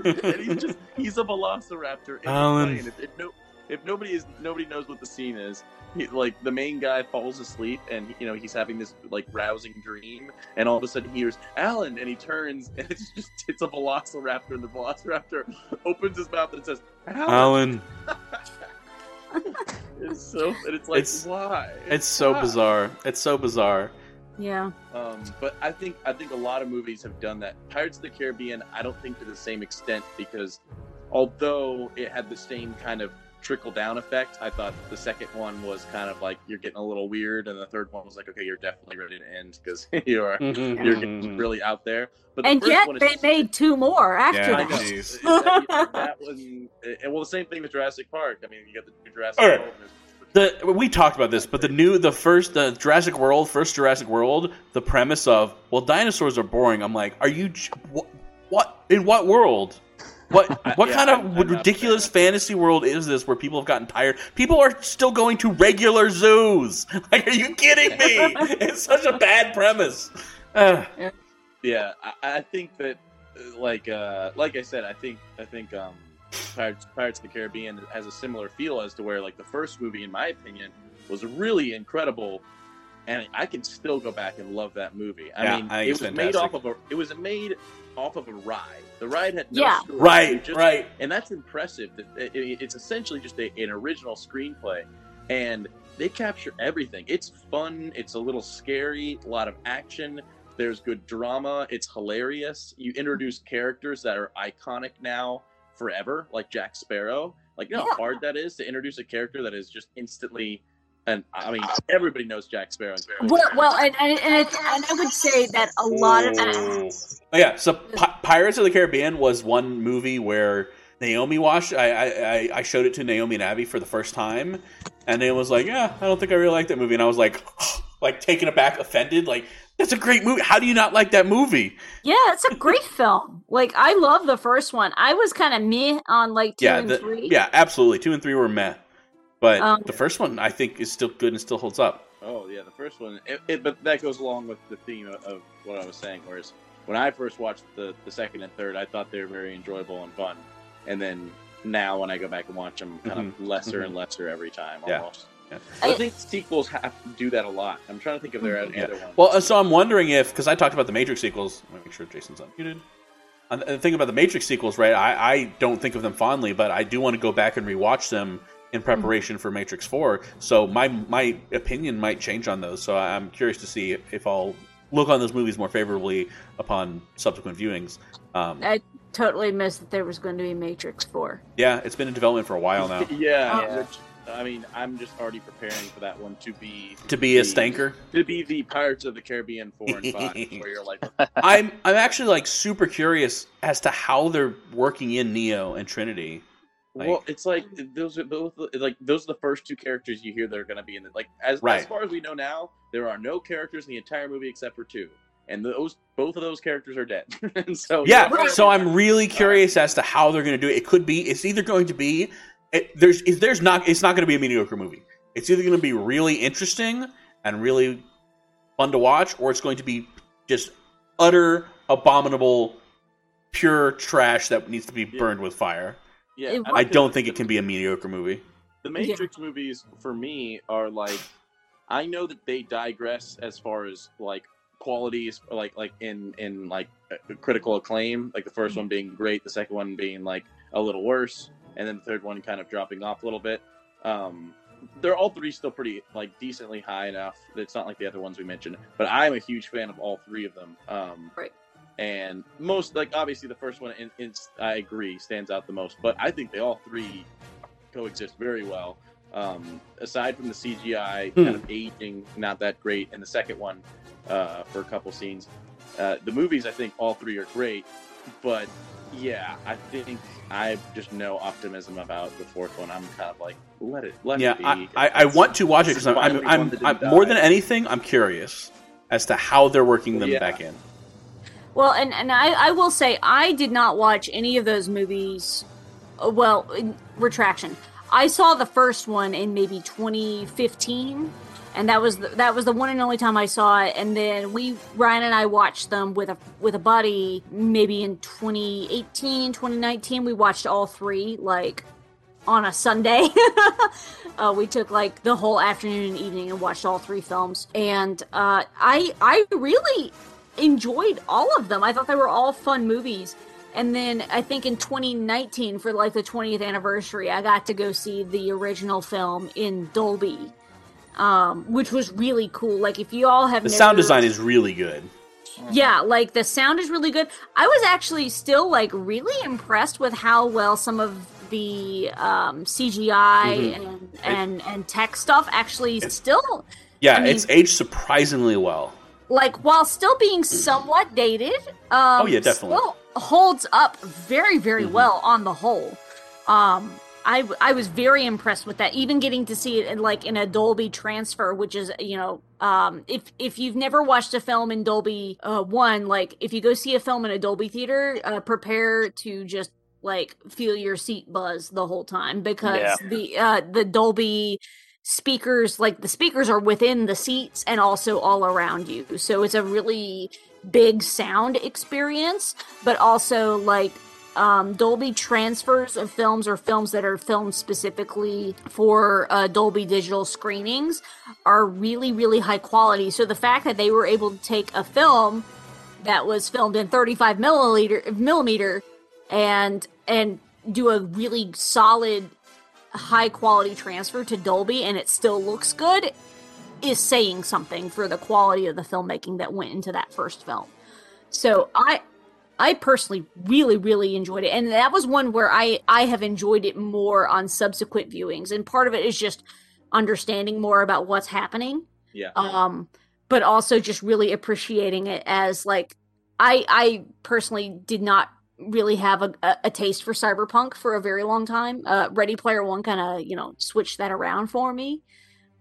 and he's just he's a velociraptor. Alan. If, if, no, if nobody is nobody knows what the scene is, he, like the main guy falls asleep and you know he's having this like rousing dream, and all of a sudden he hears Alan, and he turns and it's just it's a velociraptor, and the velociraptor opens his mouth and says Alan. Alan. It's so and it's like It's- why? It's so Why? bizarre. It's so bizarre. Yeah. Um, but I think I think a lot of movies have done that. Pirates of the Caribbean, I don't think to the same extent because although it had the same kind of trickle down effect, I thought the second one was kind of like you're getting a little weird, and the third one was like, okay, you're definitely ready to end because you are Mhm. you're getting really out there. But the and yet they just- made two more after Yeah, I that. know. That, that one, and well, the same thing with Jurassic Park. I mean, you got the new Jurassic All right. World. there's- The we talked about this, but the new, the first, the Jurassic World, first Jurassic World, the premise of well, dinosaurs are boring. I'm like, are you j- what? What in what world? What what Yeah, kind I'm- of I'm ridiculous fantasy world is this where people have gotten tired? People are still going to regular zoos. Like, are you kidding me? it's such a bad premise. Uh, Yeah, I, I think that, like, uh, like I said, I think I think um, Pirates, Pirates of the Caribbean has a similar feel as to where, like, the first movie, in my opinion, was really incredible and I can still go back and love that movie. I Yeah, mean, I it it's was made off of a it was made off of a ride. The ride had no Yeah. story, Right, just- right. and that's impressive. That it, it- it's essentially just a, an original screenplay, and they capture everything. It's fun. It's a little scary. A lot of action. There's good drama. It's hilarious. You introduce characters that are iconic now forever, like Jack Sparrow. Like, you know how hard that is to introduce a character that is just instantly. And I mean, everybody knows Jack Sparrow. Well, well, and and, and, it's, and I would say that a lot of that. Oh, yeah, so Pi- Pirates of the Caribbean was one movie where Naomi watched. I, I I- I showed it to Naomi and Abby for the first time, and Naomi was like, "Yeah, I don't think I really like that movie." And I was like, like taken aback, offended. Like, that's a great movie. How do you not like that movie? Yeah, it's a great film. Like I love the first one. I was kind of meh on like two yeah, and the- three. yeah, absolutely. Two and three were meh, but Um, the first one I think is still good and still holds up. Oh yeah, the first one. It, it, but that goes along with the theme of, of what I was saying. Whereas when I first watched the the second and third, I thought they were very enjoyable and fun. And then now when I go back and watch them, kind of Mhm. lesser Mhm. and lesser every time. Almost. Yeah. I think sequels have to do that a lot. I'm trying to think of their Yeah. other ones. Well, uh, so I'm wondering if because I talked about the Matrix sequels. Let me make sure Jason's unmuted. And the thing about the Matrix sequels, right? I, I don't think of them fondly, but I do want to go back and rewatch them in preparation for Matrix Four. So my my opinion might change on those. So I'm curious to see if, if I'll look on those movies more favorably upon subsequent viewings. Um, I totally missed that there was going to be Matrix Four. yeah, it's been in development for a while now. yeah, Yeah. I mean, I'm just already preparing for that one to be To be a stinker. To be the Pirates of the Caribbean four and five, where you're like, I'm I'm actually like super curious as to how they're working in Neo and Trinity. Like- well, it's like those are both like those are the first two characters you hear that are going to be in it. like as Right. as far as we know now, there are no characters in the entire movie except for two, and those both of those characters are dead. and so yeah, so I'm really curious as to how they're going to do it. It could be it's either going to be it, there's if there's not it's not going to be a mediocre movie. It's either going to be really interesting and really fun to watch, or it's going to be just utter abominable, pure trash that needs to be burned with fire. Yeah, I don't think it can be a mediocre movie. The Matrix movies for me are like I know that they digress as far as like qualities like like in in like uh, critical acclaim like the first one being great the second one being like a little worse and then the third one kind of dropping off a little bit um they're all three still pretty like decently high enough it's not like the other ones we mentioned but i'm a huge fan of all three of them um right and most like obviously the first one in, in, i agree stands out the most but i think they all three coexist very well. Um, aside from the CGI Hmm. kind of aging not that great, and the second one uh, for a couple scenes, uh, the movies I think all three are great. But yeah, I think I just no optimism about the fourth one. I'm kind of like let it let yeah, it be. I, I, I want to watch it because I'm, I'm, I'm, one that didn't I'm more than anything, I'm curious as to how they're working them Yeah. back in. Well, and and I, I will say I did not watch any of those movies. uh, Well, in retraction. I saw the first one in maybe 2015, and that was the, that was the one and only time I saw it. And then we Rian and I watched them with a with a buddy maybe in 2018, 2019. We watched all three like on a Sunday. uh, we took like the whole afternoon and evening and watched all three films, and uh, I I really enjoyed all of them. I thought they were all fun movies. And then I think in 2019, for like the 20th anniversary, I got to go see the original film in Dolby, um, which was really cool. Like if you all have The never- sound design is really good. yeah, like the sound is really good. I was actually still like really impressed with how well some of the um, CGI Mhm. and, and and tech stuff actually still Yeah, I mean- it's aged surprisingly well. like while still being somewhat dated. Um, Oh, yeah, definitely. Still holds up very very Mm-hmm. well on the whole. Um, I I was very impressed with that. Even getting to see it in like in a Dolby transfer, which is you know um, if if you've never watched a film in Dolby uh, one, like if you go see a film in a Dolby theater, uh, prepare to just like feel your seat buzz the whole time because Yeah. the uh, the Dolby speakers like the speakers are within the seats and also all around you so it's a really big sound experience but also like um, Dolby transfers of films or films that are filmed specifically for uh, Dolby digital screenings are really, really high quality. So the fact that they were able to take a film that was filmed in 35 milliliter millimeter and and do a really solid high quality transfer to Dolby and it still looks good is saying something for the quality of the filmmaking that went into that first film. So I I personally really really enjoyed it. And that was one where I I have enjoyed it more on subsequent viewings. And part of it is just understanding more about what's happening. Yeah. um but also just really appreciating it as like i i personally did not really have a, a, a taste for cyberpunk for a very long time. Uh ready player one kind of you know switched that around for me.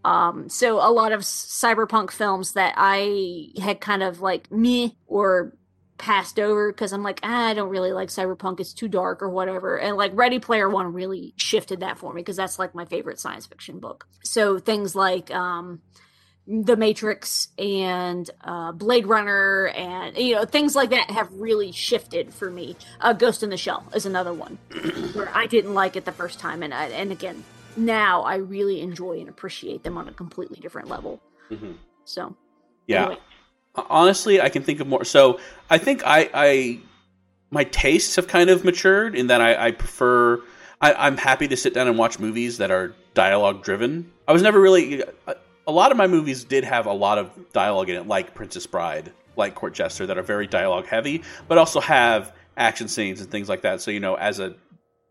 Um so a lot of cyberpunk films that i had kind of like me or passed over because i'm like ah, i don't really like cyberpunk it's too dark or whatever and like ready player one really shifted that for me because that's like my favorite science fiction book so things like um the Matrix and uh, Blade Runner and you know things like that have really shifted for me. Uh, Ghost in the Shell is another one where I didn't like it the first time, and I, and again now I really enjoy and appreciate them on a completely different level. Mhm. So Yeah. anyway. Honestly, I can think of more. So I think I, I my tastes have kind of matured in that I, I prefer. I, I'm happy to sit down and watch movies that are dialogue driven. I was never really. A lot of my movies did have a lot of dialogue in it, like Princess Bride, like Court Jester, that are very dialogue heavy, but also have action scenes and things like that. So you know, as a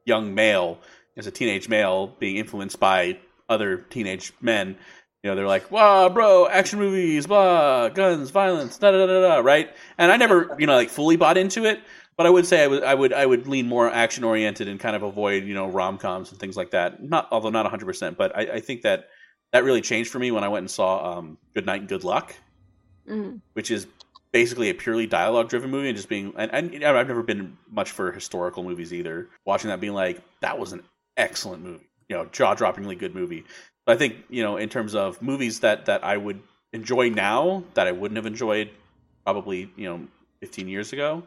young male, as a teenage male, being influenced by other teenage men, you know, they're like, "Wow, bro, action movies, blah, guns, violence, da da da da,", da," right? And I never, you know, like fully bought into it, but I would say I would, I would, I would lean more action oriented and kind of avoid, you know, rom coms and things like that. Not, although not 100, percent but I, I think that that really changed for me when I went and saw um, Good Night and Good Luck, Mm. which is basically a purely dialogue driven movie and just being and, and I've never been much for historical movies either. Watching that being like that was an excellent movie. You know, jaw droppingly good movie. I think, you know, in terms of movies that that I would enjoy now that I wouldn't have enjoyed probably, you know, 15 years ago.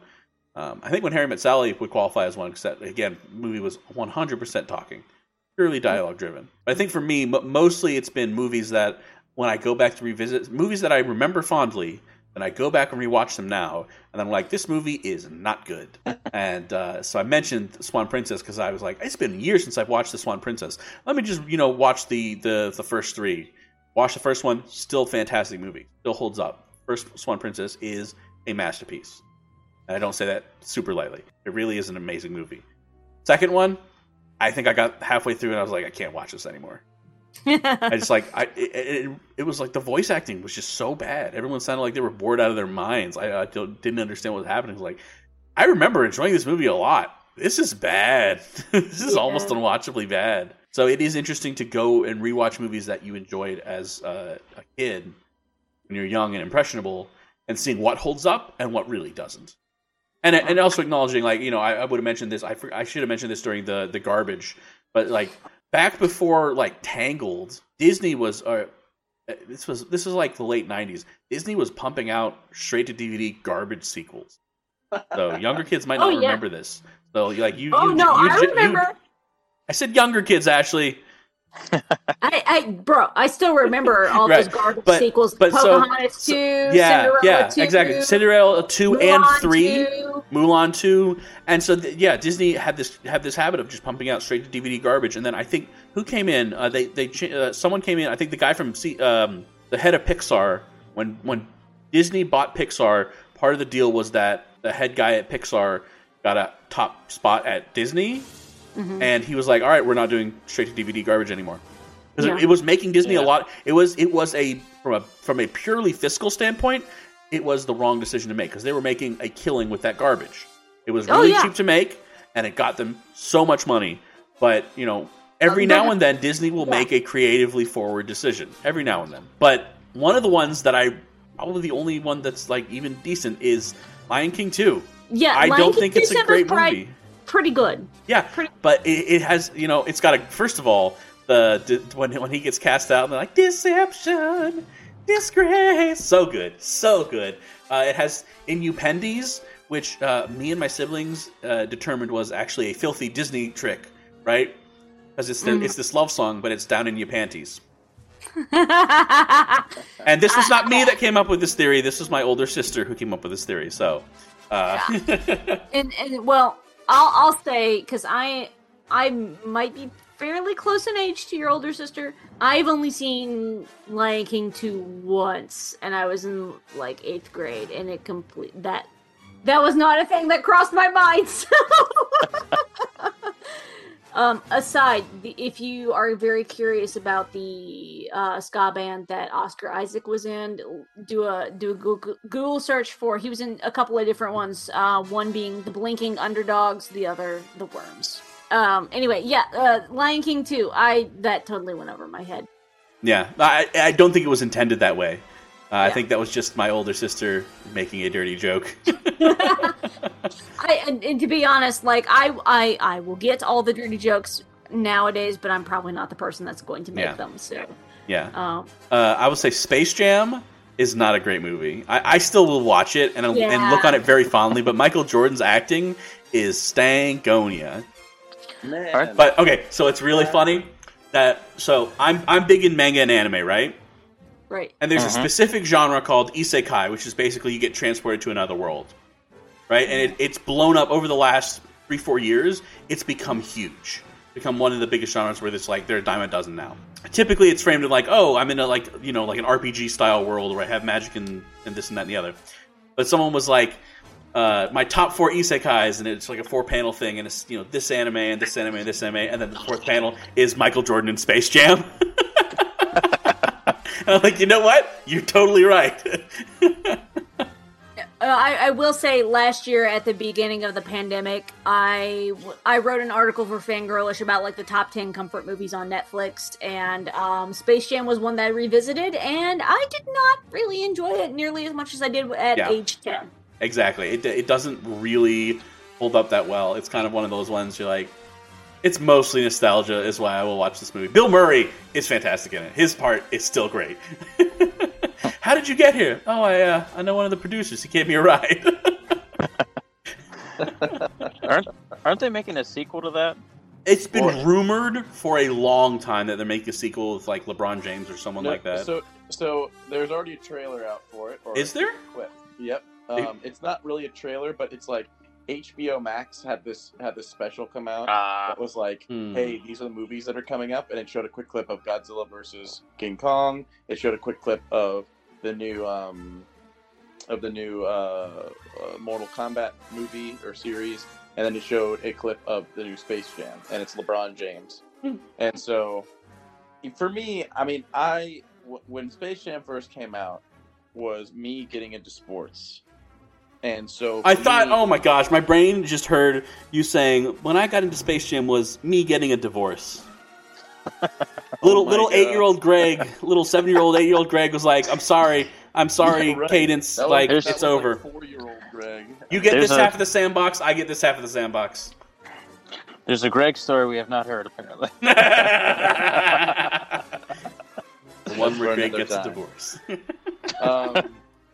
Um, I think when Harry Met Sally would qualify as one because that again, movie was 100% talking, purely dialogue driven. But I think for me, m- mostly it's been movies that when I go back to revisit movies that I remember fondly, and I go back and rewatch them now, and I'm like, this movie is not good. and uh, so I mentioned Swan Princess because I was like, it's been years since I've watched the Swan Princess. Let me just you know watch the the the first three. Watch the first one, still fantastic movie, still holds up. First Swan Princess is a masterpiece. And I don't say that super lightly. It really is an amazing movie. Second one, I think I got halfway through and I was like, I can't watch this anymore. I just like I it, it, it was like the voice acting was just so bad. Everyone sounded like they were bored out of their minds. I, I didn't understand what was happening. Was like I remember enjoying this movie a lot. This is bad. this is almost unwatchably bad. So it is interesting to go and rewatch movies that you enjoyed as uh, a kid when you're young and impressionable, and seeing what holds up and what really doesn't. And and also acknowledging, like you know, I, I would have mentioned this. I I should have mentioned this during the the garbage, but like back before like Tangled, Disney was uh, this was this was like the late '90s. Disney was pumping out straight to DVD garbage sequels. So younger kids might Oh, not yeah. remember this. So like you, Oh you, no, you, I remember. I said younger kids, Ashley. I, I, bro, I still remember all Right, those garbage but- sequels. but so- Pocahontas two, yeah, Cinderella yeah, two, exactly. Cinderella two and three, 2. Mulan two, and so th- yeah, Disney had this had this habit of just pumping out straight to DVD garbage. And then I think who came in? Uh, they they uh, someone came in. I think the guy from C- um, the head of Pixar when when Disney bought Pixar. Part of the deal was that the head guy at Pixar got a top spot at Disney, Mm-hmm. and he was like, "All right, we're not doing straight to DVD garbage anymore." because Yeah. it, it was making Disney a lot. It was it was a from a from a purely fiscal standpoint, it was the wrong decision to make because they were making a killing with that garbage. It was Oh, really yeah. cheap to make, and it got them so much money. But you know, every now and then Disney will Yeah. make a creatively forward decision. Every now and then, but one of the ones that I probably the only one that's like even decent is Lion King two. Yeah, I Lion don't King think it's a great pri- movie. Pretty good. Yeah, Pretty- but it, it has you know it's got a first of all the, when when he gets cast out and they're like deception, disgrace, so good, so good. Uh, it has inupendes, which uh, me and my siblings uh, determined was actually a filthy Disney trick, right? Because it's the, Mhm. it's this love song, but it's down in your panties. And this was not me that came up with this theory. This was my older sister who came up with this theory. So, uh, and, and well, I'll I'll say because I I might be fairly close in age to your older sister. I've only seen Lion King two once, and I was in like eighth grade, and it complete that that was not a thing that crossed my mind. So. Um, aside, the, if you are very curious about the uh, ska band that Oscar Isaac was in, do a do a Google, Google search for. He was in a couple of different ones. Uh, one being the Blinking Underdogs, the other the Worms. Um, anyway, yeah, uh, Lion King two. I that totally went over my head. yeah, I, I don't think it was intended that way. Uh, I think that was just my older sister making a dirty joke. I and, and to be honest, like I I I will get all the dirty jokes nowadays, but I'm probably not the person that's going to make Yeah. them. So, yeah. um, Uh, I would say Space Jam is not a great movie. I, I still will watch it and, and look on it very fondly, but Michael Jordan's acting is stankonia. Man. But okay, so it's really funny that so I'm I'm big in manga and anime, right? Right. And there's a Mhm. specific genre called isekai, which is basically you get transported to another world, right? And it, it's blown up over the last three four years. It's become huge, become one of the biggest genres where it's like there are a dime a dozen now. Typically, it's framed as like, oh, I'm in a like you know like an RPG style world where I have magic and, and this and that and the other. But someone was like, uh, my top four isekais, and it's like a four panel thing, and it's you know this anime and this anime and this anime, and then the fourth panel is Michael Jordan in Space Jam. and I'm like, you know what? You're totally right. Uh, I, I will say, last year at the beginning of the pandemic, I I wrote an article for Fangirlish about like the top ten comfort movies on Netflix, and um, Space Jam was one that I revisited, and I did not really enjoy it nearly as much as I did at Yeah. age ten. exactly. It, it doesn't really hold up that well. It's kind of one of those ones you're like, it's mostly nostalgia, is why I will watch this movie. Bill Murray is fantastic in it. His part is still great. How did you get here? Oh, I uh, I know one of the producers. He gave me a ride. aren't aren't they making a sequel to that? it's been Or- rumored for a long time that they're making a sequel with like LeBron James or someone No, like that. So, so there's already a trailer out for it. Or Is there? a. Yep. Um, it's not really a trailer, but it's like HBO Max had this had this special come out Ah, that was like, Hmm. hey, these are the movies that are coming up, and it showed a quick clip of Godzilla versus King Kong. It showed a quick clip of the new um, of the new uh, uh, Mortal Kombat movie or series, and then it showed a clip of the new Space Jam, and it's LeBron James. Hmm. And so, for me, I mean, I w- when Space Jam first came out, was me getting into sports, and so I for thought, oh my gosh, my brain just heard you saying when I got into Space Jam was me getting a divorce. little my little eight year old Greg, little seven year old eight year old Greg was like, "I'm sorry, I'm sorry, Yeah, right. Cadence, That like that it's was over. Four-year-old Greg. You get There's this a- half of the sandbox, I get this half of the sandbox." there's a Greg story we have not heard apparently. the one where Greg another gets a divorce. Um,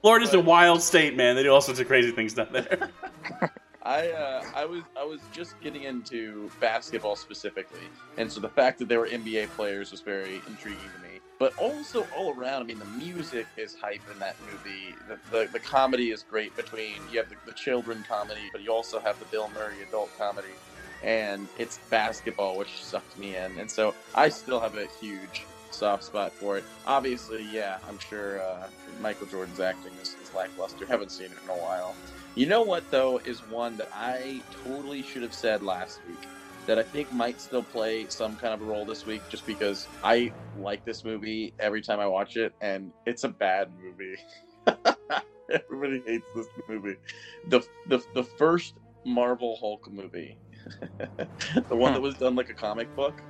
Florida's a wild state, man. They do all sorts of crazy things down there. I uh, I was I was just getting into basketball specifically, and so the fact that they were NBA players was very intriguing to me. But also all around, I mean, the music is hype in that movie. The the, the comedy is great between you have the, the children comedy, but you also have the Bill Murray adult comedy, and it's basketball, which sucked me in. And so I still have a huge soft spot for it. Obviously, yeah, I'm sure uh, Michael Jordan's acting is, is lackluster. Haven't seen it in a while. You know what though is one that I totally should have said last week that I think might still play some kind of a role this week just because I like this movie every time I watch it and it's a bad movie. Everybody hates this movie. The the the first Marvel Hulk movie. the one that was done like a comic book.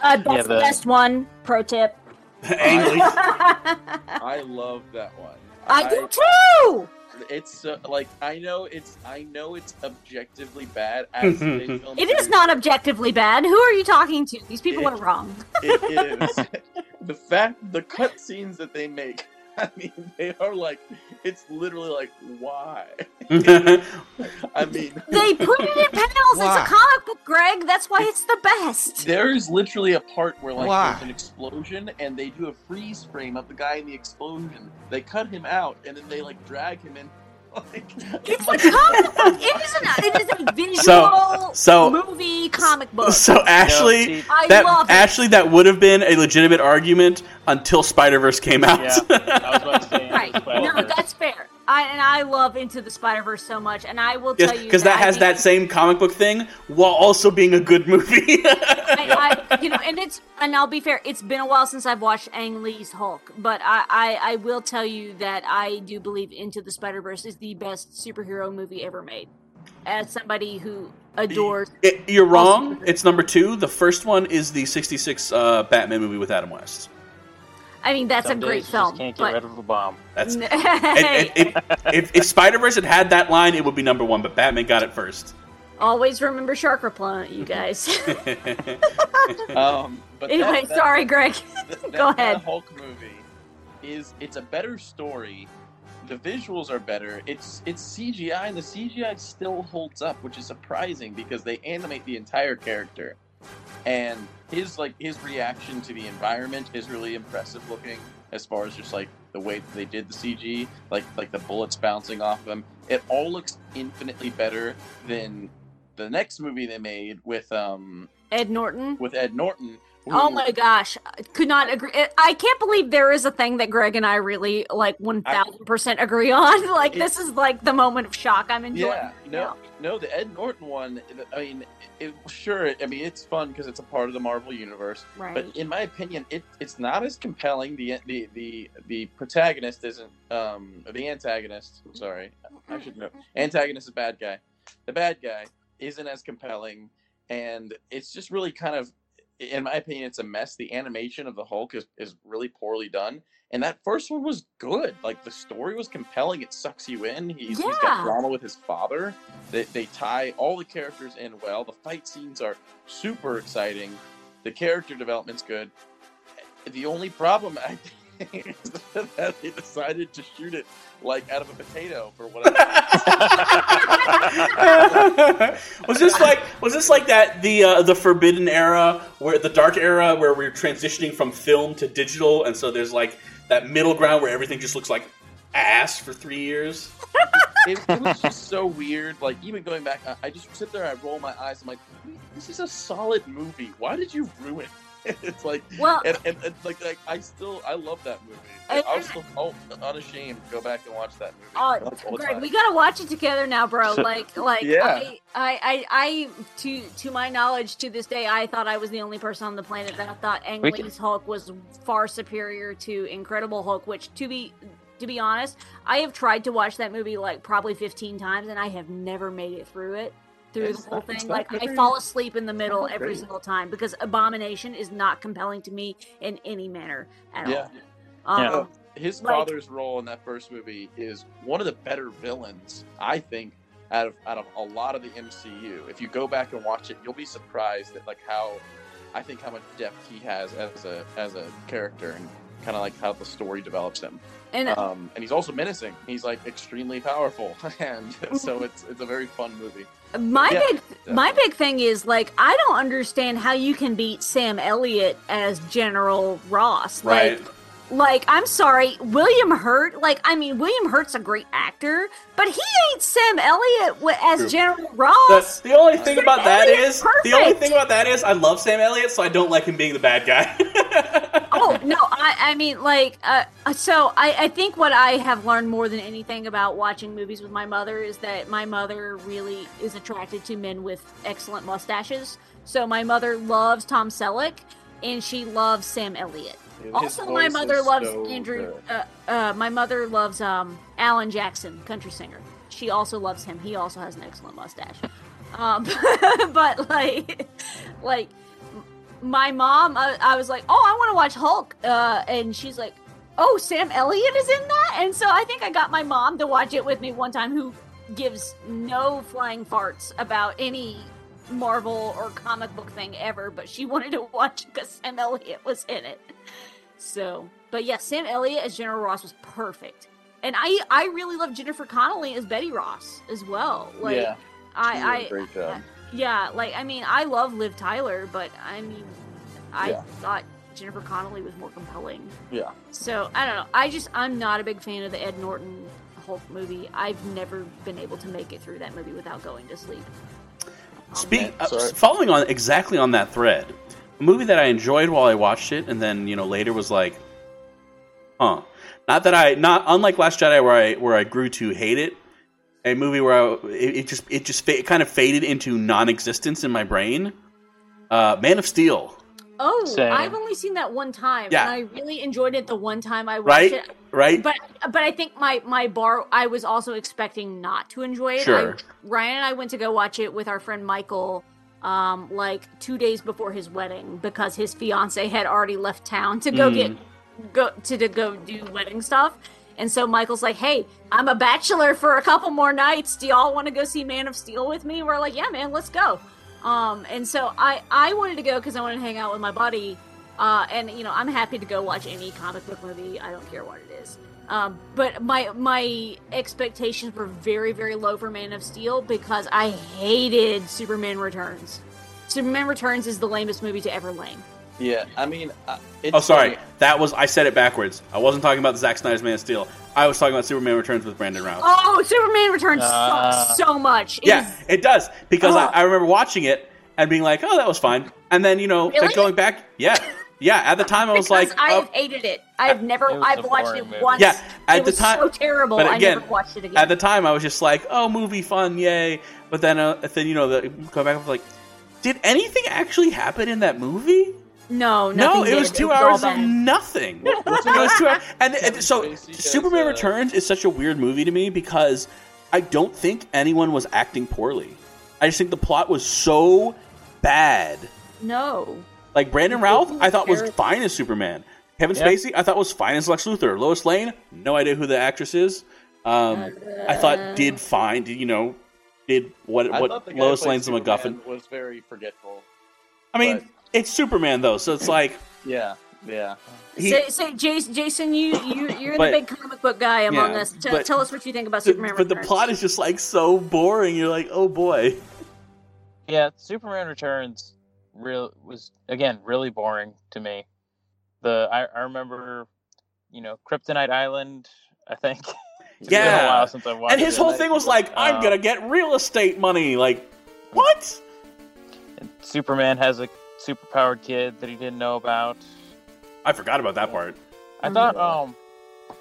Uh, that's Yeah, the the- best one. Pro tip. I love that one. I do too. It's uh, like I know it's I know it's objectively bad as a film. It is not objectively bad. Who are you talking to? These people are wrong. It is. the fact, the cutscenes that they make I mean, they are like, it's literally like, why? I mean, They put it in panels. Why? It's a comic book, Greg. That's why it's the best. there is literally a part where like Why? there's an explosion and they do a freeze frame of the guy in the explosion. They cut him out and then they like drag him in. Like, It's a comic book. It is, an, it is a visual So- so- movie comic book. So Ashley, I that love it. Ashley, that would have been a legitimate argument until Spider Verse came out. right. No, that's fair. I and I love Into the Spider Verse so much, and I will tell you because that I has think- that same comic book thing while also being a good movie. I, I, you know, and it's and I'll be fair. It's been a while since I've watched Ang Lee's Hulk, but I, I, I will tell you that I do believe Into the Spider Verse is the best superhero movie ever made. As somebody who adores, It- you're wrong. It's number two. The first one is the '66 uh, Batman movie with Adam West. I mean, that's Some a great film. Just can't get but rid of a bomb. That's it, it, it, if, if Spider Verse had had that line, it would be number one. But Batman got it first. always remember shark repellent, you guys. um, but anyway, that- sorry, Greg. that- Go that- ahead. That Hulk movie is it's a better story. The visuals are better. It's it's CGI, and the CGI still holds up, which is surprising because they animate the entire character, and his like his reaction to the environment is really impressive looking. As far as just like the way that they did the CG, like like the bullets bouncing off of him, it all looks infinitely better than the next movie they made with um Ed Norton. with Ed Norton. Oh my gosh, I could not agree. I can't believe there is a thing that Greg and I really like one thousand percent agree on. Like this is like the moment of shock. I'm enjoying. Yeah, no, now. no, the Ed Norton one. I mean, it, sure. I mean, it's fun because it's a part of the Marvel universe. Right. But in my opinion, it it's not as compelling. The the the the protagonist isn't. Um, the antagonist. Sorry, I should know. Antagonist is bad guy. The bad guy isn't as compelling, and it's just really kind of. In my opinion, it's a mess. The animation of the Hulk is, is really poorly done. And that first one was good. Like the story was compelling. It sucks you in. He's, he's got drama with his father. They, they tie all the characters in well. The fight scenes are super exciting. The character development's good. The only problem I that they decided to shoot it like out of a potato for whatever. was this like was this like that the uh, the forbidden era where the dark era where we're transitioning from film to digital and so there's like that middle ground where everything just looks like ass for three years it, it was just so weird. Like even going back, I, I just sit there, I roll my eyes. I'm like, this is a solid movie. Why did you ruin it? it's like, Well- and, and, and like, like I still, I love that movie. And- I'll still, I'll, unashamed, go back and watch that movie. Uh, Like, all the Greg, we gotta watch it together now, bro. Like, like, Yeah. I, I, I, I, to to my knowledge, to this day, I thought I was the only person on the planet that thought Ang We can- Lee's Hulk was far superior to Incredible Hulk. Which, to be to be honest, I have tried to watch that movie like probably fifteen times, and I have never made it through it. Through It's the whole thing, not like I fall asleep in the middle every great. single time because Abomination is not compelling to me in any manner at Yeah. all. Um, Uh, his like- father's role in that first movie is one of the better villains, I think, out of out of a lot of the MCU. If you go back and watch it, you'll be surprised at like how I think how much depth he has as a as a character and kind of like how the story develops him. And- um, and he's also menacing. He's like extremely powerful, and so it's it's a very fun movie. My Yeah, big my big thing is like I don't understand how you can beat Sam Elliott as General Ross. Right. Like like I'm sorry, William Hurt, like I mean William Hurt's a great actor, but he ain't Sam Elliott wi- as True. General Ross. the, the only thing Sam about that Elliott's is the only thing about that is I love Sam Elliott so I don't like him being the bad guy oh no i i mean like uh so I, I think what i have learned more than anything about watching movies with my mother is that my mother really is attracted to men with excellent mustaches. So my mother loves tom selleck and she loves sam elliott. His also my mother loves so andrew uh, uh my mother loves um alan jackson country singer. She also loves him. He also has an excellent mustache. Um but like like my mom, I, I was like, "Oh, I want to watch Hulk," uh, and she's like, "Oh, Sam Elliott is in that," and so I think I got my mom to watch it with me one time, who gives no flying farts about any Marvel or comic book thing ever, but she wanted to watch because Sam Elliott was in it. So but yeah, Sam Elliott as General Ross was perfect, and I I really love Jennifer Connelly as Betty Ross as well. Like, yeah, I great job. Yeah, like I mean, I love Liv Tyler, but I mean, I Yeah. thought Jennifer Connelly was more compelling. yeah. So I don't know. I just I'm not a big fan of the Ed Norton Hulk movie. I've never been able to make it through that movie without going to sleep. Speak, uh, following on exactly on that thread, a movie that I enjoyed while I watched it, and then you know later was like, huh. Not that I, not unlike Last Jedi, where I where I grew to hate it. A movie where I, it, it just it just fa- it kind of faded into non-existence in my brain. Uh, Man of Steel, Oh, Same. I've only seen that one time, Yeah. and I really enjoyed it the one time I watched right, it. right. But but I think my my bar I was also expecting not to enjoy it. Sure. I, Rian and I went to go watch it with our friend Michael um like 2 days before his wedding because his fiance had already left town to go Mm. get go to, to go do wedding stuff. And so Michael's like, "Hey, I'm a bachelor for a couple more nights. Do y'all want to go see Man of Steel with me?" We're like, "Yeah, man, let's go." Um, and so I I wanted to go because I wanted to hang out with my buddy. Uh, and you know, I'm happy to go watch any comic book movie. I don't care what it is. Um, but my my expectations were very very low for Man of Steel because I hated Superman Returns. Superman Returns is the lamest movie to ever lame. Yeah, I mean, uh, it's Oh, sorry, funny. that was I said it backwards. I wasn't talking about the Zack Snyder's Man of Steel. I was talking about Superman Returns with Brandon Routh. Oh, Superman Returns Uh, sucks so much. It Yeah, is- it does because I, I remember watching it and being like, "Oh, that was fine," and then you know, Really? like going back, yeah, yeah. At the time, I was like, I've oh, hated it. I've never. It I've watched it movie. once. yeah. At it the time, so terrible. But I never watched it again. at the time, I was just like, "Oh, movie fun, yay!" But then, uh, then you know, the, go back and like, did anything actually happen in that movie? No, No, it was two was hours of nothing. it was two hours, and, and so Superman uh, Returns is such a weird movie to me because I don't think anyone was acting poorly. I just think the plot was so bad. No. Like Brandon The Routh, I thought was fine as Superman. Kevin Yeah. Spacey, I thought was fine as Lex Luthor. Lois Lane, no idea who the actress is. Um, I thought did fine. Did you know? Did what? I What? thought the guy who Lois Lane's the MacGuffin. Was very forgetful. I mean, but- it's Superman though, so it's like Yeah, yeah. he, say, say, Jason, Jason, you, you, you're But- the big comic book guy among Yeah, us. T- but- tell us what you think about the- Superman but the plot is just like so boring. You're like, oh boy. Yeah, Superman Returns real was again really boring to me. The I, I remember, you know, Kryptonite Island. I think. It's been a Yeah. while since I've watched And his it. whole thing was like, I'm Um, gonna get real estate money. Like, what? And Superman has a superpowered kid that he didn't know about. I forgot about that part. I thought, um,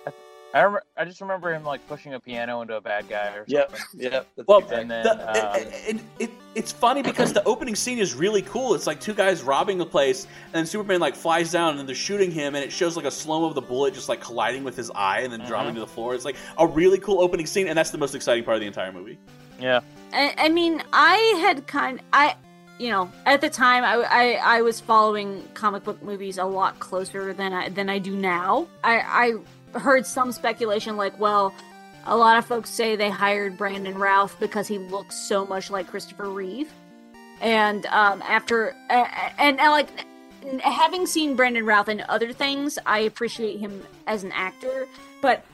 I, I, rem- I just remember him like pushing a piano into a bad guy or something. Yep, yep. That's Well, exactly- And then, The- um, it, it, it, it's funny because the opening scene is really cool. It's like two guys robbing a place, and then Superman like flies down, and they're shooting him, and it shows like a slow mo of the bullet just like colliding with his eye and then dropping to the floor. It's like a really cool opening scene, and that's the most exciting part of the entire movie. yeah. I, I mean, I had kind I, you know, at the time, I, I, I was following comic book movies a lot closer than I than I do now. I, I heard some speculation like, well, a lot of folks say they hired Brandon Routh because he looks so much like Christopher Reeve, and um, after uh, and, and like having seen Brandon Routh in other things, I appreciate him as an actor, but.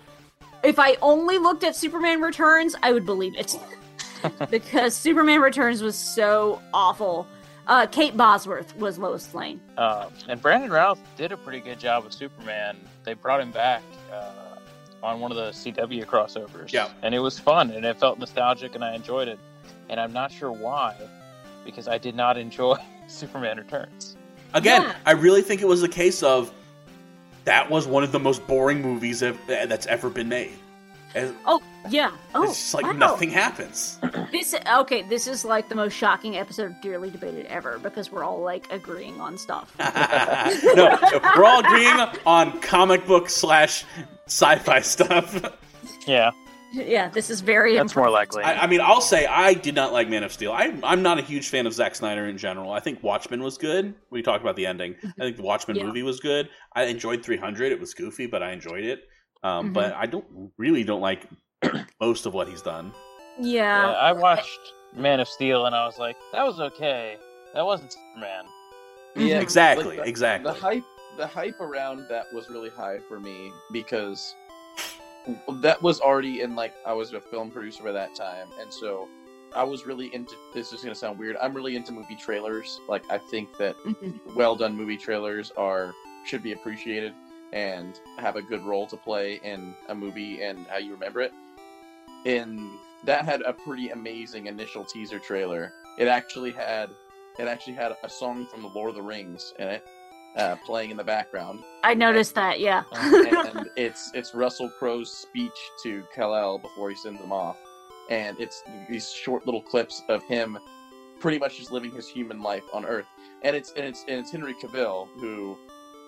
If I only looked at Superman Returns, I would believe it. because Superman Returns was so awful. Uh, Kate Bosworth was Lois Lane. Uh, and Brandon Routh did a pretty good job with Superman. They brought him back uh, on one of the CW crossovers. Yeah. And it was fun and it felt nostalgic and I enjoyed it. And I'm not sure why, because I did not enjoy Superman Returns. Again, Yeah. I really think it was a case of that was one of the most boring movies that's ever been made. And Oh yeah. Oh, it's just like wow. nothing happens. This okay. This is like the most shocking episode of Dearly Debated ever because we're all like agreeing on stuff. no, we're all agreeing on comic book slash sci-fi stuff. Yeah, yeah, this is very. that's more likely. I, I mean, I'll say I did not like Man of Steel. I, I'm not a huge fan of Zack Snyder in general. I think Watchmen was good. We talked about the ending. I think the Watchmen Yeah. movie was good. I enjoyed 300. It was goofy, but I enjoyed it. Um, Mhm. But I don't really don't like most of what he's done. Yeah, Yeah. I watched Man of Steel and I was like, that was okay. That wasn't Superman. Yeah, Exactly, like, the, exactly. The hype, the hype around that was really high for me because that was already in like I was a film producer by that time, and so I was really into. This is gonna sound weird. I'm really into movie trailers. Like I think that well done movie trailers are should be appreciated and have a good role to play in a movie and how you remember it. And that had a pretty amazing initial teaser trailer. It actually had it actually had a song from the Lord of the Rings in it, uh, playing in the background. I noticed that. Yeah. and it's it's Russell Crowe's speech to Kal-El before he sends them off, and it's these short little clips of him, pretty much just living his human life on Earth, and it's and it's and it's Henry Cavill who,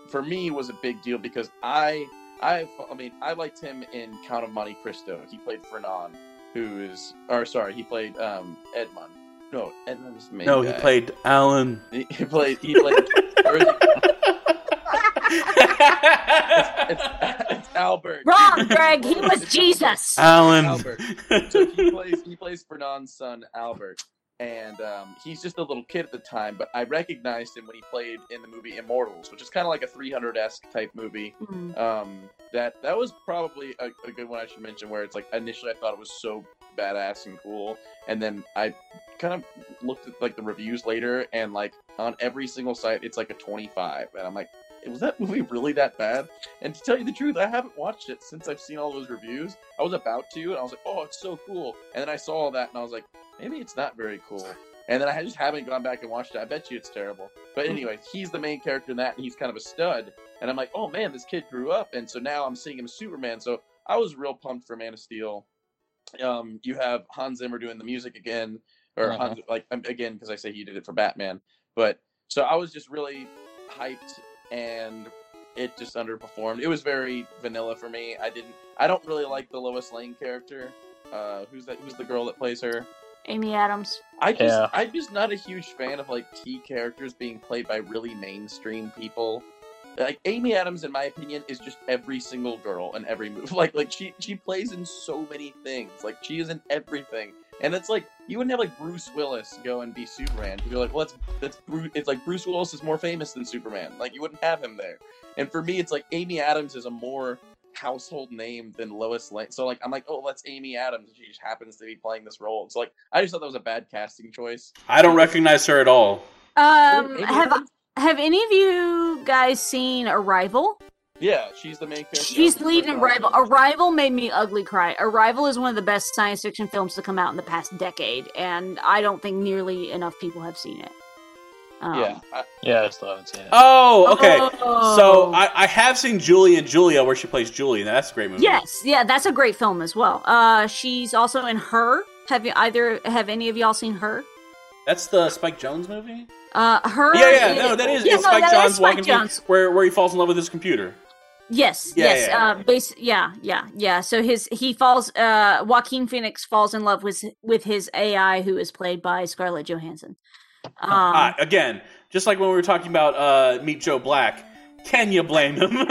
for me, was a big deal because I I I mean I liked him in Count of Monte Cristo. He played Fernand, who is or sorry he played um Edmund. No, Edmund's the main No, he played Alan. He, he played. He played. or it's, it's, it's Albert. Wrong, Greg. He was Jesus. Alan. Albert. So he plays. He plays Fernand's son, Albert, and um, he's just a little kid at the time. But I recognized him when he played in the movie Immortals, which is kind of like a 300 esque type movie. Mhm. Um, that that was probably a, a good one I should mention. Where it's like initially I thought it was so badass and cool, and then I kind of looked at like the reviews later, and like on every single site it's like a 25, and I'm like, was that movie really that bad? And to tell you the truth, I haven't watched it since I've seen all those reviews. I was about to, and I was like, oh, it's so cool. And then I saw all that, and I was like, maybe it's not very cool. And then I just haven't gone back and watched it. I bet you it's terrible. But anyway, he's the main character in that, and he's kind of a stud. And I'm like, oh man, this kid grew up, and so now I'm seeing him as Superman. So I was real pumped for Man of Steel. Um, you have Hans Zimmer doing the music again, or Uh-huh. Hans, like um, again because I say he did it for Batman. But so I was just really hyped, and it just underperformed. It was very vanilla for me. I didn't. I don't really like the Lois Lane character. Uh, who's that? Who's the girl that plays her? Amy Adams. I just Yeah. I'm just not a huge fan of like T characters being played by really mainstream people. Like Amy Adams, in my opinion, is just every single girl in every movie. Like like she she plays in so many things. Like she is in everything. And it's like you wouldn't have like Bruce Willis go and be Superman. You're like, well, that's that's Bruce. It's like Bruce Willis is more famous than Superman. Like you wouldn't have him there. And for me, it's like Amy Adams is a more household name than Lois Lane. So like I'm like, oh, that's Amy Adams. She just happens to be playing this role. It's like I just thought that was a bad casting choice. I don't recognize her at all. Um, Amy have Adams? have any of you guys seen Arrival? Yeah, she's the main character. She's the lead in Arrival. Arrival made me ugly cry. Arrival is one of the best science fiction films to come out in the past decade, and I don't think nearly enough people have seen it. Um, Yeah, I, Yeah, I still haven't seen it. Oh, okay. Oh. So I, I have seen Julie and Julia, where she plays Julie, and that's a great movie. Yes, yeah, that's a great film as well. Uh, she's also in Her. Have you either have any of y'all seen Her? That's the Spike Jonze movie. Uh, Her. Yeah, yeah, no, that is Yeah, it's no, Spike that is Jones Spike walking through- where where he falls in love with his computer. Yes, Yeah, yes. yeah, yeah. uh, base, yeah, yeah, yeah. So his he falls. Uh, Joaquin Phoenix falls in love with with his AI, who is played by Scarlett Johansson. Um, ah, again, just like when we were talking about uh, Meet Joe Black, can you blame him?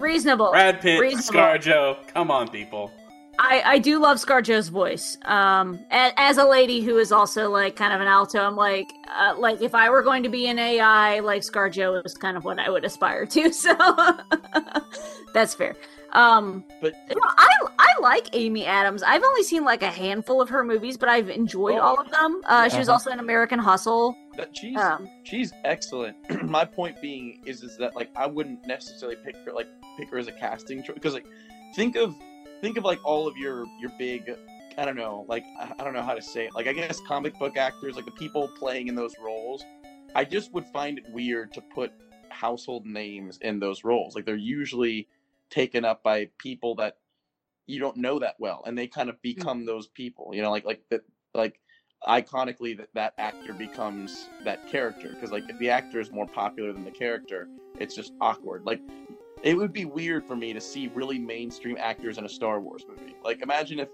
reasonable. Brad Pitt, Reasonable. ScarJo, come on, people. I, I do love ScarJo's voice. Um, as, as a lady who is also like kind of an alto, I'm like, uh, like if I were going to be an AI, like ScarJo is kind of what I would aspire to. So that's fair. Um, but you know, I I like Amy Adams. I've only seen like a handful of her movies, but I've enjoyed Oh. all of them. Uh, she was Uh-huh. also in American Hustle. that she's Um, she's excellent. My point being is is that like I wouldn't necessarily pick her like pick her as a casting choice because like think of think of like all of your your big I don't know like I I don't know how to say it like I guess comic book actors like the people playing in those roles. I just would find it weird to put household names in those roles. Like they're usually taken up by people that you don't know that well and they kind of hmm. become those people you know like like that like iconically that that actor becomes that character because like if the actor is more popular than the character it's just awkward. Like it would be weird for me to see really mainstream actors in a star wars movie. Like imagine if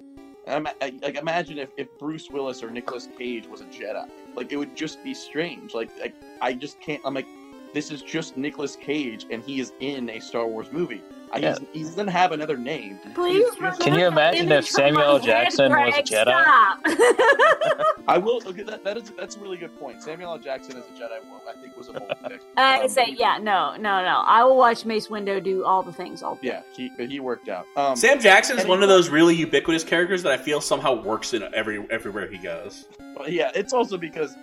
like imagine if, if bruce willis or Nicolas cage was a jedi. Like it would just be strange. Like, like i just can't i'm like this is just Nicolas Cage and he is in a Star Wars movie. I Yeah. he's, he doesn't have another name. Please. Can you imagine if Samuel L. Jackson was a Jedi? I will. Okay, that, that is that's a really good point. Samuel L. Jackson as a Jedi, well, I think was a bold pick. I Um, say, yeah, no, no, no. I will watch Mace Windu do all the things. All Yeah, he he worked out. Um, Sam Jackson is one of those really ubiquitous characters that I feel somehow works in every everywhere he goes. Well, yeah, it's also because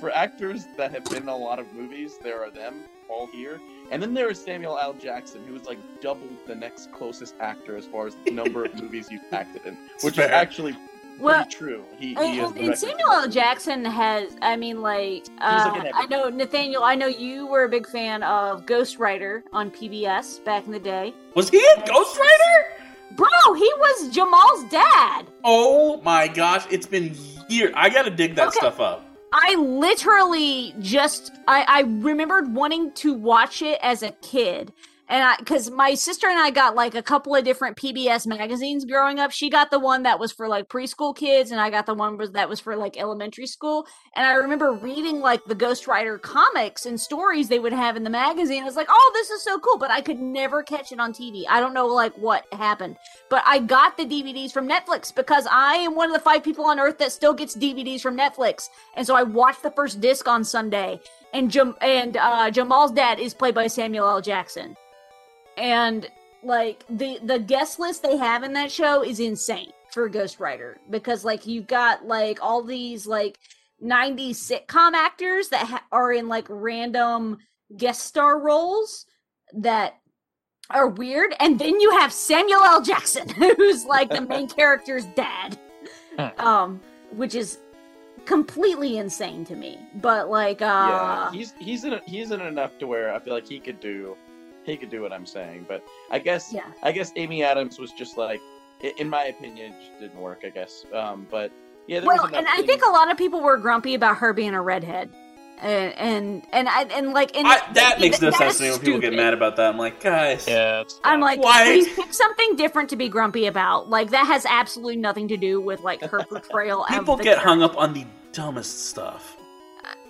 for actors that have been in a lot of movies, there are them all here, and then there is Samuel L. Jackson, who is like double the next closest actor as far as the number of movies you've acted in, which Fair. is actually pretty Well, true. He, he And, is and, and Samuel L. Jackson has, I mean, like, uh, like I know Nathanael. I know you were a big fan of Ghostwriter on PBS back in the day. Was he in Ghostwriter? Bro, he was Jamal's dad. Oh my gosh, it's been years. I gotta dig that Okay. stuff up. I literally just I, I remembered wanting to watch it as a kid. And I because my sister and I got like a couple of different PBS magazines growing up. She got the one that was for like preschool kids, and I got the one was- that was for like elementary school. And I remember reading like the Ghostwriter comics and stories they would have in the magazine. I was like, oh, this is so cool, but I could never catch it on TV. I don't know like what happened, but I got the DVDs from Netflix because I am one of the five people on earth that still gets DVDs from Netflix. And so I watched the first disc on Sunday, and Jam- and uh, Jamal's dad is played by Samuel L. Jackson, and like the the guest list they have in that show is insane for Ghostwriter because like you've got like all these like 90s sitcom actors that ha- are in like random guest star roles that are weird. And then you have Samuel L. Jackson who's like the main character's dad um which is completely insane to me. But like uh yeah, he's he's in he's in enough to where I feel like he could do he could do what I'm saying. But I guess Yeah. I guess Amy Adams was just like, in my opinion, it just didn't work. I guess. Um, but yeah, there well was enough and i think a lot of people were grumpy about her being a redhead and and and I, and like and I, that makes no that sense to me when people get mad about that. I'm like, guys, Yeah, I'm like, Why? please pick something different to be grumpy about. Like that has absolutely nothing to do with like her portrayal. people of the get hung up on the dumbest stuff.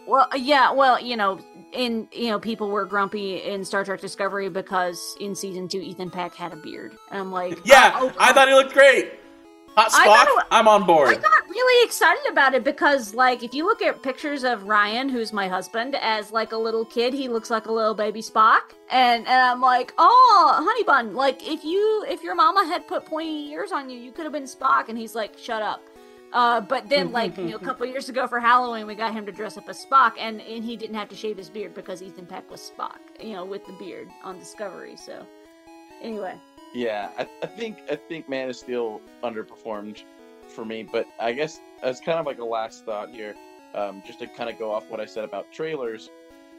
Well, uh, yeah, well, you know, in you know, people were grumpy in Star Trek Discovery because in season two, Ethan Peck had a beard, and I'm like, Yeah, oh, oh I oh. thought he looked great. Hot Spock, I'm on board. I got really excited about it because, like, if you look at pictures of Ryan, who's my husband, as like a little kid, he looks like a little baby Spock, and and I'm like, oh, honey bun, like if you if your mama had put pointy ears on you, you could have been Spock, and he's like, shut up. Uh, but then, like you know, a couple years ago for Halloween, we got him to dress up as Spock, and and he didn't have to shave his beard because Ethan Peck was Spock, you know, with the beard on Discovery. So, anyway, Yeah, I, I think I think Man of Steel underperformed for me, but I guess as kind of like a last thought here, um, just to kind of go off what I said about trailers,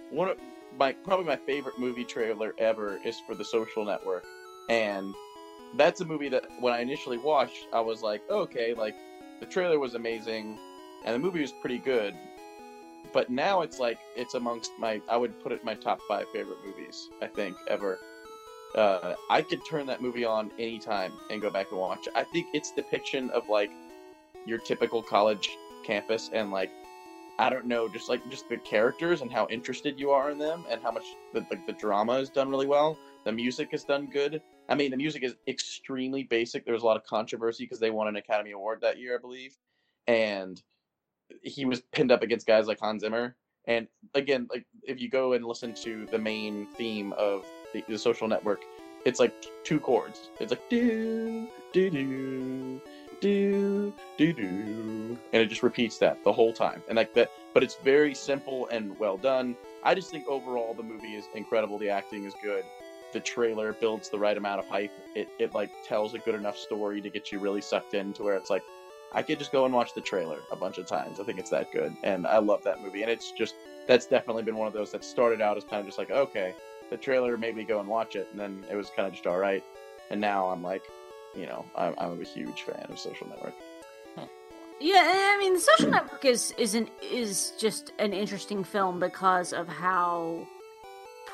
one of my probably my favorite movie trailer ever is for The Social Network, and that's a movie that when I initially watched, I was like, okay, like the trailer was amazing, and the movie was pretty good, but now it's like it's amongst my I would put it my top five favorite movies I think ever uh, I could turn that movie on anytime and go back and watch. I think its depiction of like your typical college campus and like I don't know, just like just the characters and how interested you are in them and how much the like the drama is done really well. The music is done good. I mean, the music is extremely basic. There was a lot of controversy because they won an Academy Award that year, I believe, and he was pinned up against guys like Hans Zimmer. And again, like if you go and listen to the main theme of the, the social network, it's like two chords. It's like do do do do do do, and it just repeats that the whole time. And like that, but it's very simple and well done. I just think overall the movie is incredible. The acting is good. The trailer builds the right amount of hype. It it like tells a good enough story to get you really sucked in to where it's like I could just go and watch the trailer a bunch of times. I think it's that good, and I love that movie. And it's just that's definitely been one of those that started out as kind of just like okay, the trailer made me go and watch it, and then it was kind of just all right. And now I'm like, you know, I'm, I'm a huge fan of Social Network. Yeah, I mean, The Social Network is is an is just an interesting film because of how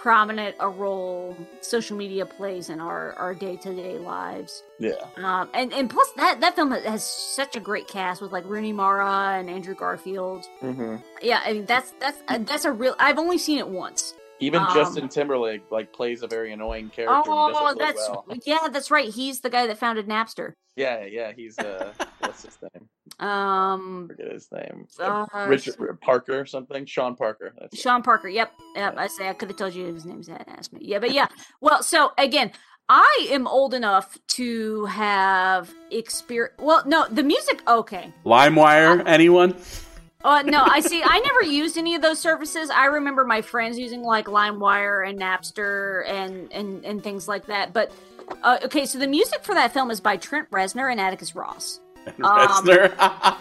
prominent a role social media plays in our our day to day lives. Yeah. Um, and and plus that that film has such a great cast with like Rooney Mara and Andrew Garfield. Mm-hmm. Yeah, I mean that's that's uh, that's a real. I've only seen it once. Even Um, Justin Timberlake like plays a very annoying character. and does it Oh, that's well. yeah, that's right. He's the guy that founded Napster. Yeah, yeah. He's uh, what's his name? Um, forget his name. Uh, Richard Parker or something. Sean Parker. That's Sean Parker. Yep. Yep. I say I could have told you his name's had asked me. Yeah, but yeah. Well, so again, I am old enough to have experience. Well, no, the music. Okay. LimeWire, anyone? Uh, no, I see. I never used any of those services. I remember my friends using like LimeWire and Napster and and and things like that. But uh, okay, so the music for that film is by Trent Reznor and Atticus Ross.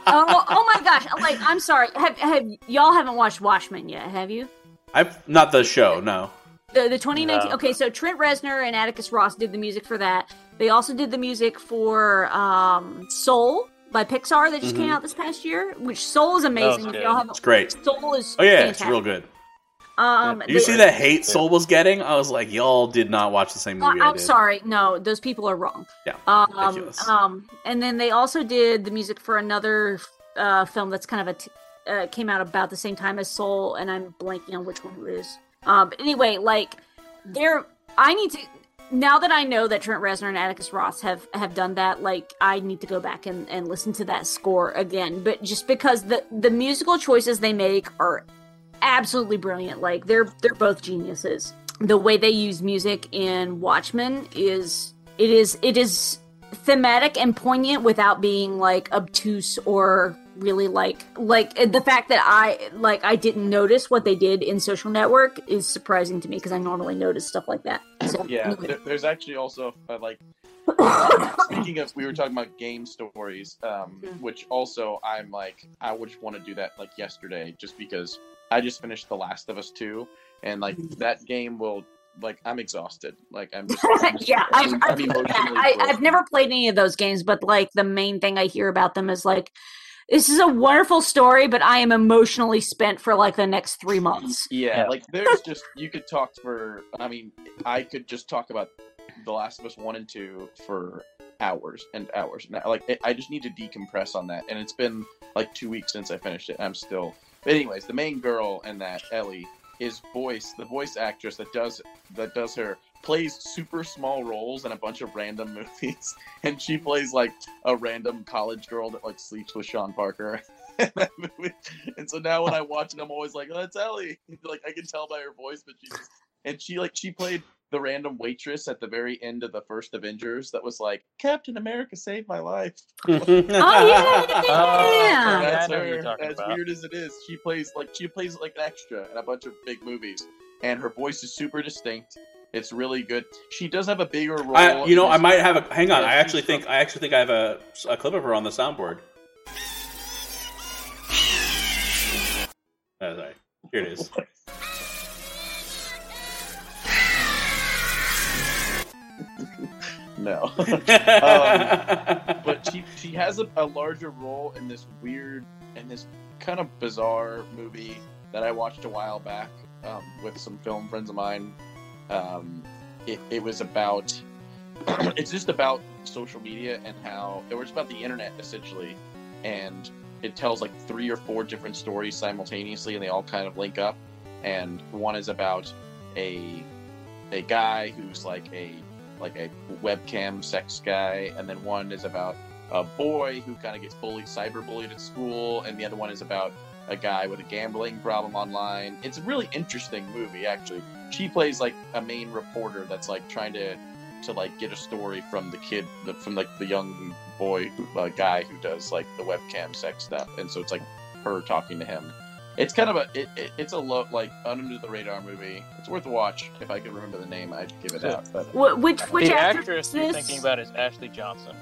Um, oh, oh my gosh! Like, I'm sorry. Have have y'all haven't watched Watchmen yet? Have you? I've not the show. No. The the 2019. No. Okay, so Trent Reznor and Atticus Ross did the music for that. They also did the music for um, Soul by Pixar that just came Mhm. out this past year. Which Soul is amazing. If y'all haven't, It's great. Soul is Oh yeah, fantastic. it's real good. Um, you they- see the hate Soul was getting? I was like, y'all did not watch the same Uh, movie I'm sorry. No, those people are wrong. Yeah, Um, ridiculous. um, and then they also did the music for another uh, film that's kind of a t- uh, came out about the same time as Soul, and I'm blanking on which one it is. Um, but anyway, like there, I need to now that I know that Trent Reznor and Atticus Ross have have done that. Like I need to go back and, and listen to that score again. But just because the the musical choices they make are absolutely brilliant. Like they're they're both geniuses. The way they use music in Watchmen is it is it is thematic and poignant without being like obtuse or really like like the fact that I like I didn't notice what they did in Social Network is surprising to me because I normally notice stuff like that. So Yeah, anyway. there's actually also uh, like speaking of we were talking about game stories, um, which also I'm like I would want to do that like yesterday just because I just finished The Last of Us two and like mm. that game will like I'm exhausted like I'm just, I'm just- yeah, I've, I'm, I've, I'm I. I've never played any of those games, but like the main thing I hear about them is like, this is a wonderful story, but I am emotionally spent for like the next three months. Yeah, like there's just you could talk for. I mean, I could just talk about The Last of Us one and two for hours and hours. Now, like it, I just need to decompress on that, and it's been like two weeks since I finished it. And I'm still. But anyways, the main girl in that Ellie is voice the voice actress that does that does her plays super small roles in a bunch of random movies and she plays like a random college girl that like sleeps with Sean Parker. And so now when I watch it, I'm always like, "Oh, that's Ellie." Like I can tell by her voice, but she's and she like she played the random waitress at the very end of the first Avengers that was like, "Captain America saved my life." Oh yeah, oh, yeah, That's I know her. As about. weird as it is, she plays like she plays like an extra in a bunch of big movies, and her voice is super distinct. It's really good. She does have a bigger role. I, you know, I might have a. Hang on, I actually think I actually think I have a, a clip of her on the soundboard. Oh, sorry. Here it is. No. um, but she she has a, a larger role in this weird in this kind of bizarre movie that I watched a while back um, with some film friends of mine. Um, it, it was about it's just about social media and how it was about the internet essentially, and it tells like three or four different stories simultaneously, and they all kind of link up. And one is about a a guy who's like a like a webcam sex guy, and then one is about a boy who kind of gets bullied, cyberbullied at school, and the other one is about a guy with a gambling problem online. It's a really interesting movie, actually. She plays like a main reporter that's like trying to to like get a story from the kid, the, from like the young boy, who, uh, guy who does like the webcam sex stuff, and so it's like her talking to him. It's kind of a it, it, it's a low like under the radar movie. It's worth a watch. If I could remember the name, I'd give it out. But Wh- which which the actress actress is you're thinking about is Ashley Johnson.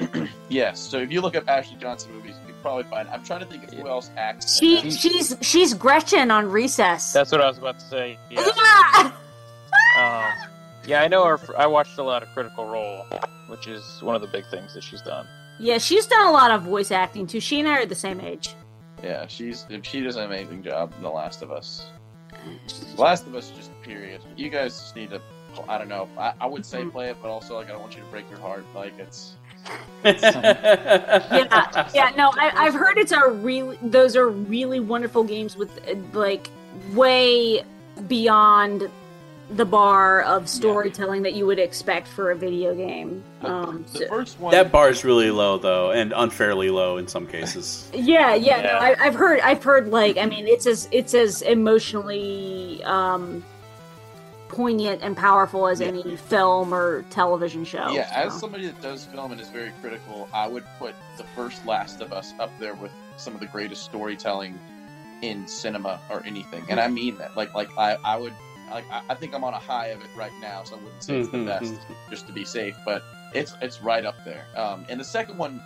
yes, so if you look up Ashley Johnson movies, you can probably find. I'm trying to think of who else acts. She she's she's Gretchen on Recess. That's what I was about to say. Yeah. Yeah. Um, yeah, I know her. fr- I watched a lot of Critical Role, which is one of the big things that she's done. Yeah, she's done a lot of voice acting too. She and I are the same age. Yeah, she's she does an amazing job in The Last of Us. The Last of Us, is just period. You guys just need to. I don't know. I, I would say play it, but also like I don't want you to break your heart. Like it's. yeah, yeah. No, I, I've heard it's a really. Those are really wonderful games with uh, like way beyond the bar of storytelling that you would expect for a video game. Um, The so- first one. That bar is really low though, and unfairly low in some cases. Yeah, yeah. No, Yeah. I, I've heard. I've heard. Like, I mean, it's as it's as emotionally um, poignant and powerful as any film or television show. Yeah, as somebody that does film and is very critical, I would put the first Last of Us up there with some of the greatest storytelling in cinema or anything, and I mean that. Like, like I, I would, like, I, I think I'm on a high of it right now, so I wouldn't say it's the Mhm, best, just to be safe, but it's it's right up there. Um, and the second one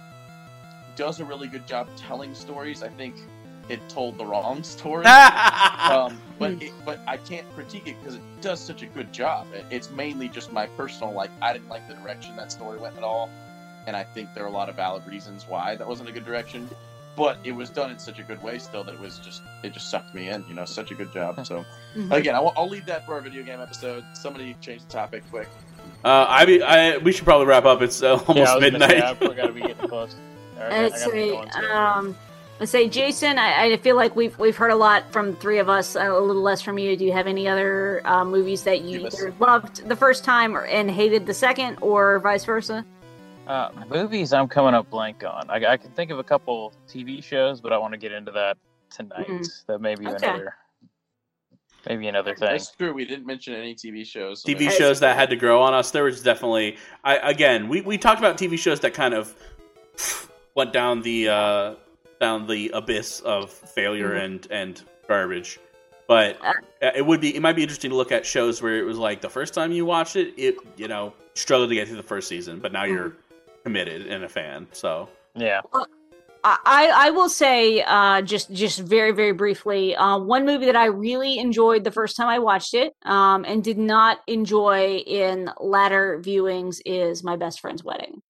does a really good job telling stories. I think it told the wrong story. um, but it, but I can't critique it because it does such a good job. It, it's mainly just my personal like I didn't like the direction that story went at all, and I think there are a lot of valid reasons why that wasn't a good direction. But it was done in such a good way still that it was just it just sucked me in. You know, such a good job. So Mhm. again, I will, I'll leave that for our video game episode. Somebody change the topic quick. Uh, I, be, I we should probably wrap up. It's uh, almost Yeah, I was gonna midnight. say, I gotta be getting close. All right, I Let's gotta say, um, let's say, Jason. I, I feel like we've we've heard a lot from three of us, a little less from you. Do you have any other uh, movies that you Give either loved the first time or, and hated the second, or vice versa? Uh, movies, I'm coming up blank on. I, I can think of a couple TV shows, but I want to get into that tonight. Mhm. That may be Okay. another, maybe another thing. That's true. We didn't mention any TV shows. so TV maybe- shows that had to grow on us. There was definitely, I again, we, we talked about TV shows that kind of went down the uh, down the abyss of failure Mhm. and and garbage. But Uh, it would be it might be interesting to look at shows where it was like the first time you watched it, it you know struggled to get through the first season, but now you're committed and a fan. So Yeah. I, I will say uh, just just very very briefly uh, one movie that I really enjoyed the first time I watched it um, and did not enjoy in latter viewings is My Best Friend's Wedding.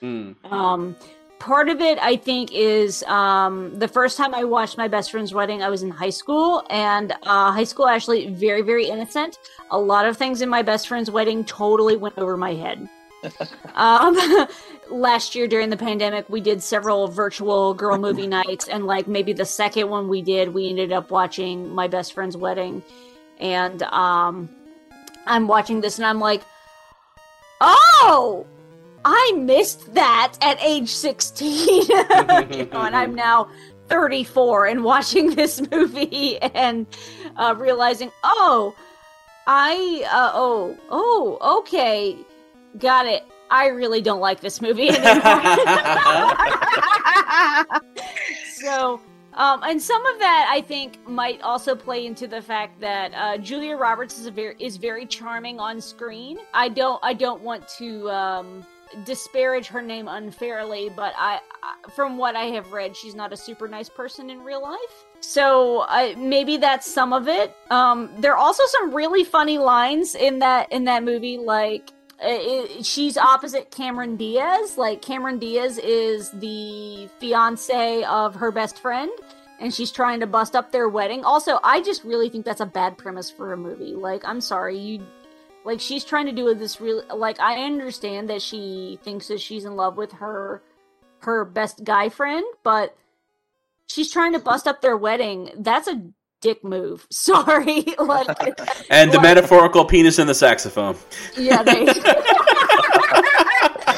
mm, Um, part of it, I think, is um, the first time I watched My Best Friend's Wedding, I was in high school, and uh, high school actually very, very innocent. A lot of things in My Best Friend's Wedding totally went over my head. Um, last year during the pandemic, we did several virtual girl movie nights, and like maybe the second one we did, we ended up watching My Best Friend's Wedding, and um, I'm watching this, and I'm like, oh. I missed that at age 16. you know, and I'm now 34 and watching this movie and uh, realizing, oh, I, uh, oh, oh, okay, got it. I really don't like this movie anymore. so, um, and some of that I think might also play into the fact that uh, Julia Roberts is very is very charming on screen. I don't I don't want to um, disparage her name unfairly, but I, I from what I have read, she's not a super nice person in real life. So uh, maybe that's some of it. Um, there are also some really funny lines in that in that movie, like. Uh, It, she's opposite Cameron Diaz. Like Cameron Diaz is the fiance of her best friend, and she's trying to bust up their wedding. Also, I just really think that's a bad premise for a movie. Like, I'm sorry, you like she's trying to do this real like I understand that she thinks that she's in love with her her best guy friend, but she's trying to bust up their wedding. That's a dick move. Sorry. like and the like- metaphorical penis in the saxophone. Yeah, they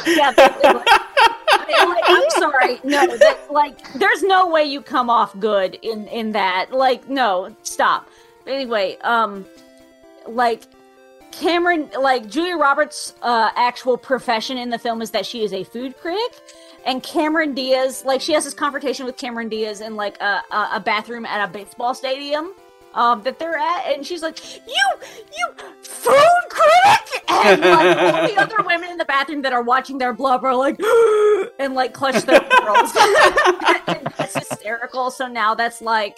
Yeah, they, like, I- like, I'm sorry. No, that, like there's no way you come off good in in that. Like no, stop. Anyway, um like Cameron, like Julia Roberts' uh, actual profession in the film is that she is a food critic, and Cameron Diaz, like she has this confrontation with Cameron Diaz in like a, a, a bathroom at a baseball stadium um, that they're at, and she's like, "You, you food critic," and like all the other women in the bathroom that are watching their blubber like, and like clutch their pearls. that's hysterical. So now that's like.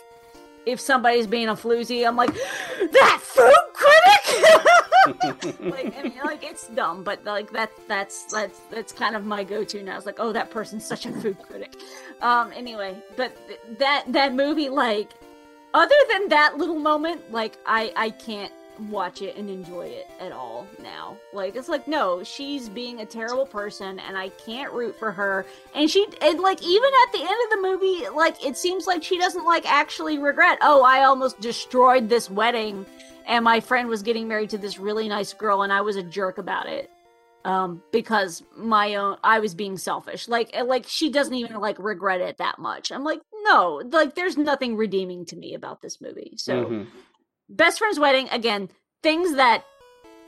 If somebody's being a floozy, I'm like, that food critic. like, I mean, like it's dumb, but like that that's that's that's kind of my go-to now. It's like, oh, that person's such a food critic. Um, anyway, but th- that that movie, like, other than that little moment, like I I can't watch it and enjoy it at all now. Like it's like no, she's being a terrible person and I can't root for her. And she and like even at the end of the movie, like it seems like she doesn't like actually regret, "Oh, I almost destroyed this wedding." And my friend was getting married to this really nice girl, and I was a jerk about it um because my own i was being selfish. Like like she doesn't even like regret it that much. I'm like no like there's nothing redeeming to me about this movie. So Mhm. best friend's wedding again things that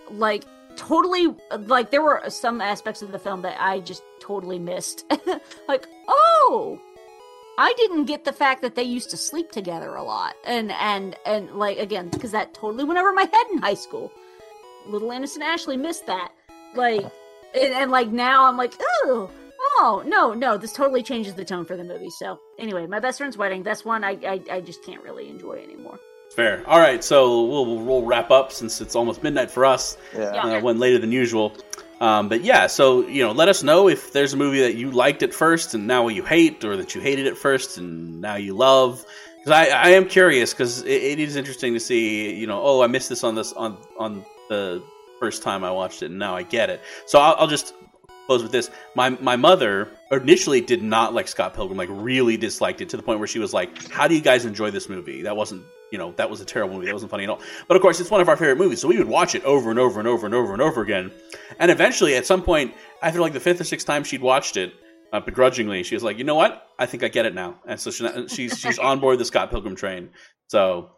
like totally like there were some aspects of the film that i just totally missed. Like oh i didn't get the fact that they used to sleep together a lot and and and like again because that totally went over my head in high school little innocent ashley missed that like and, and like now i'm like oh oh no no this totally changes the tone for the movie so anyway my best friend's wedding that's one i i, I just can't really enjoy anymore Fair. All right, so we'll, we'll wrap up since it's almost midnight for us. Yeah. Yeah. Uh, went later than usual. Um, but yeah, so you know, let us know if there's a movie that you liked at first and now you hate, or that you hated at first and now you love. Because I, I am curious because it, it is interesting to see. You know, oh, I missed this on this on on the first time I watched it, and now I get it. So I'll, I'll just close with this. My my mother initially did not like Scott Pilgrim, like really disliked it to the point where she was like, "How do you guys enjoy this movie? That wasn't." You know that was a terrible movie. That wasn't funny at all. But of course, it's one of our favorite movies, so we would watch it over and over and over and over and over again. And eventually, at some point, after like the fifth or sixth time she'd watched it, uh, begrudgingly, she was like, "You know what? I think I get it now." And so she, she's she's on board the Scott Pilgrim train. So,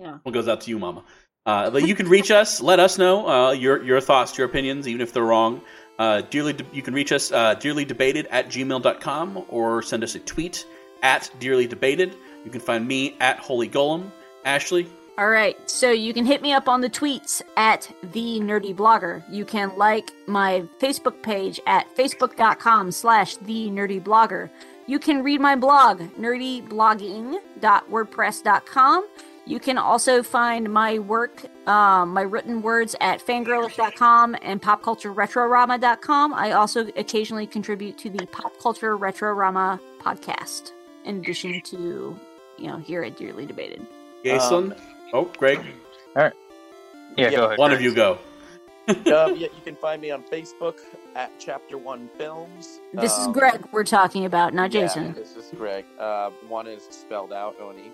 Yeah. what goes out to you, Mama? Uh, but you can reach us. Let us know uh, your your thoughts, your opinions, even if they're wrong. Uh, dearly, you can reach us uh, dearly debated at gmail.com or send us a tweet at dearly debated. You can find me at Holy Golem. Ashley, All right, so you can hit me up on the tweets at the nerdy blogger. You can like my Facebook page at facebook.com slash the nerdy blogger. You can read my blog, nerdyblogging.wordpress.com. You can also find my work, um, my written words at fangirlish.com and popcultureretrorama.com. I also occasionally contribute to the Pop Culture Retrorama podcast, in addition to, you know, here at Dearly Debated. Jason. oh, Greg. Yeah, Yeah, go ahead. One of you go. um, yeah, you can find me on Facebook at Chapter One Films. This is Um, Greg we're talking about, not yeah, Jason. this is Greg. Uh, one is spelled out Oni.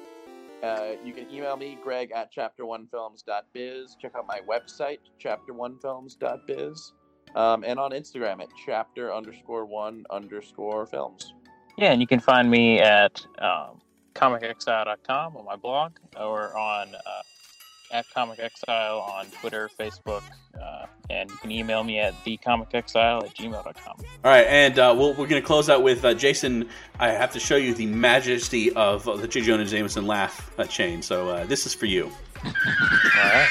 Uh, you can email me, Greg at chapter1films.biz. Check out my website, chapter1films.biz. Um, and on Instagram at chapter underscore one underscore films. Yeah, and you can find me at um, comicexile.com on my blog or on uh, at Comic Exile on Twitter, Facebook, uh, and you can email me at thecomicexile at gmail.com. All right, and uh, we'll, we're going to close out with uh, Jason. I have to show you the majesty of uh, the J. Jonah Jameson laugh uh, chain. So uh, this is for you. All right.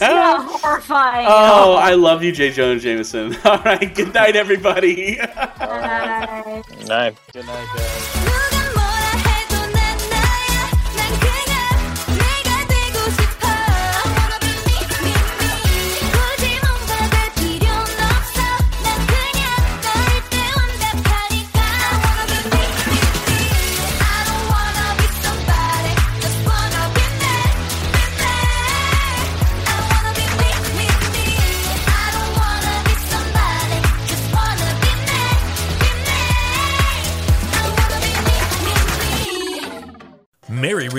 Not ah. horrifying. Oh, I love you, J. Jonah Jameson. All right, good night, everybody. Bye. Night. Good night, guys.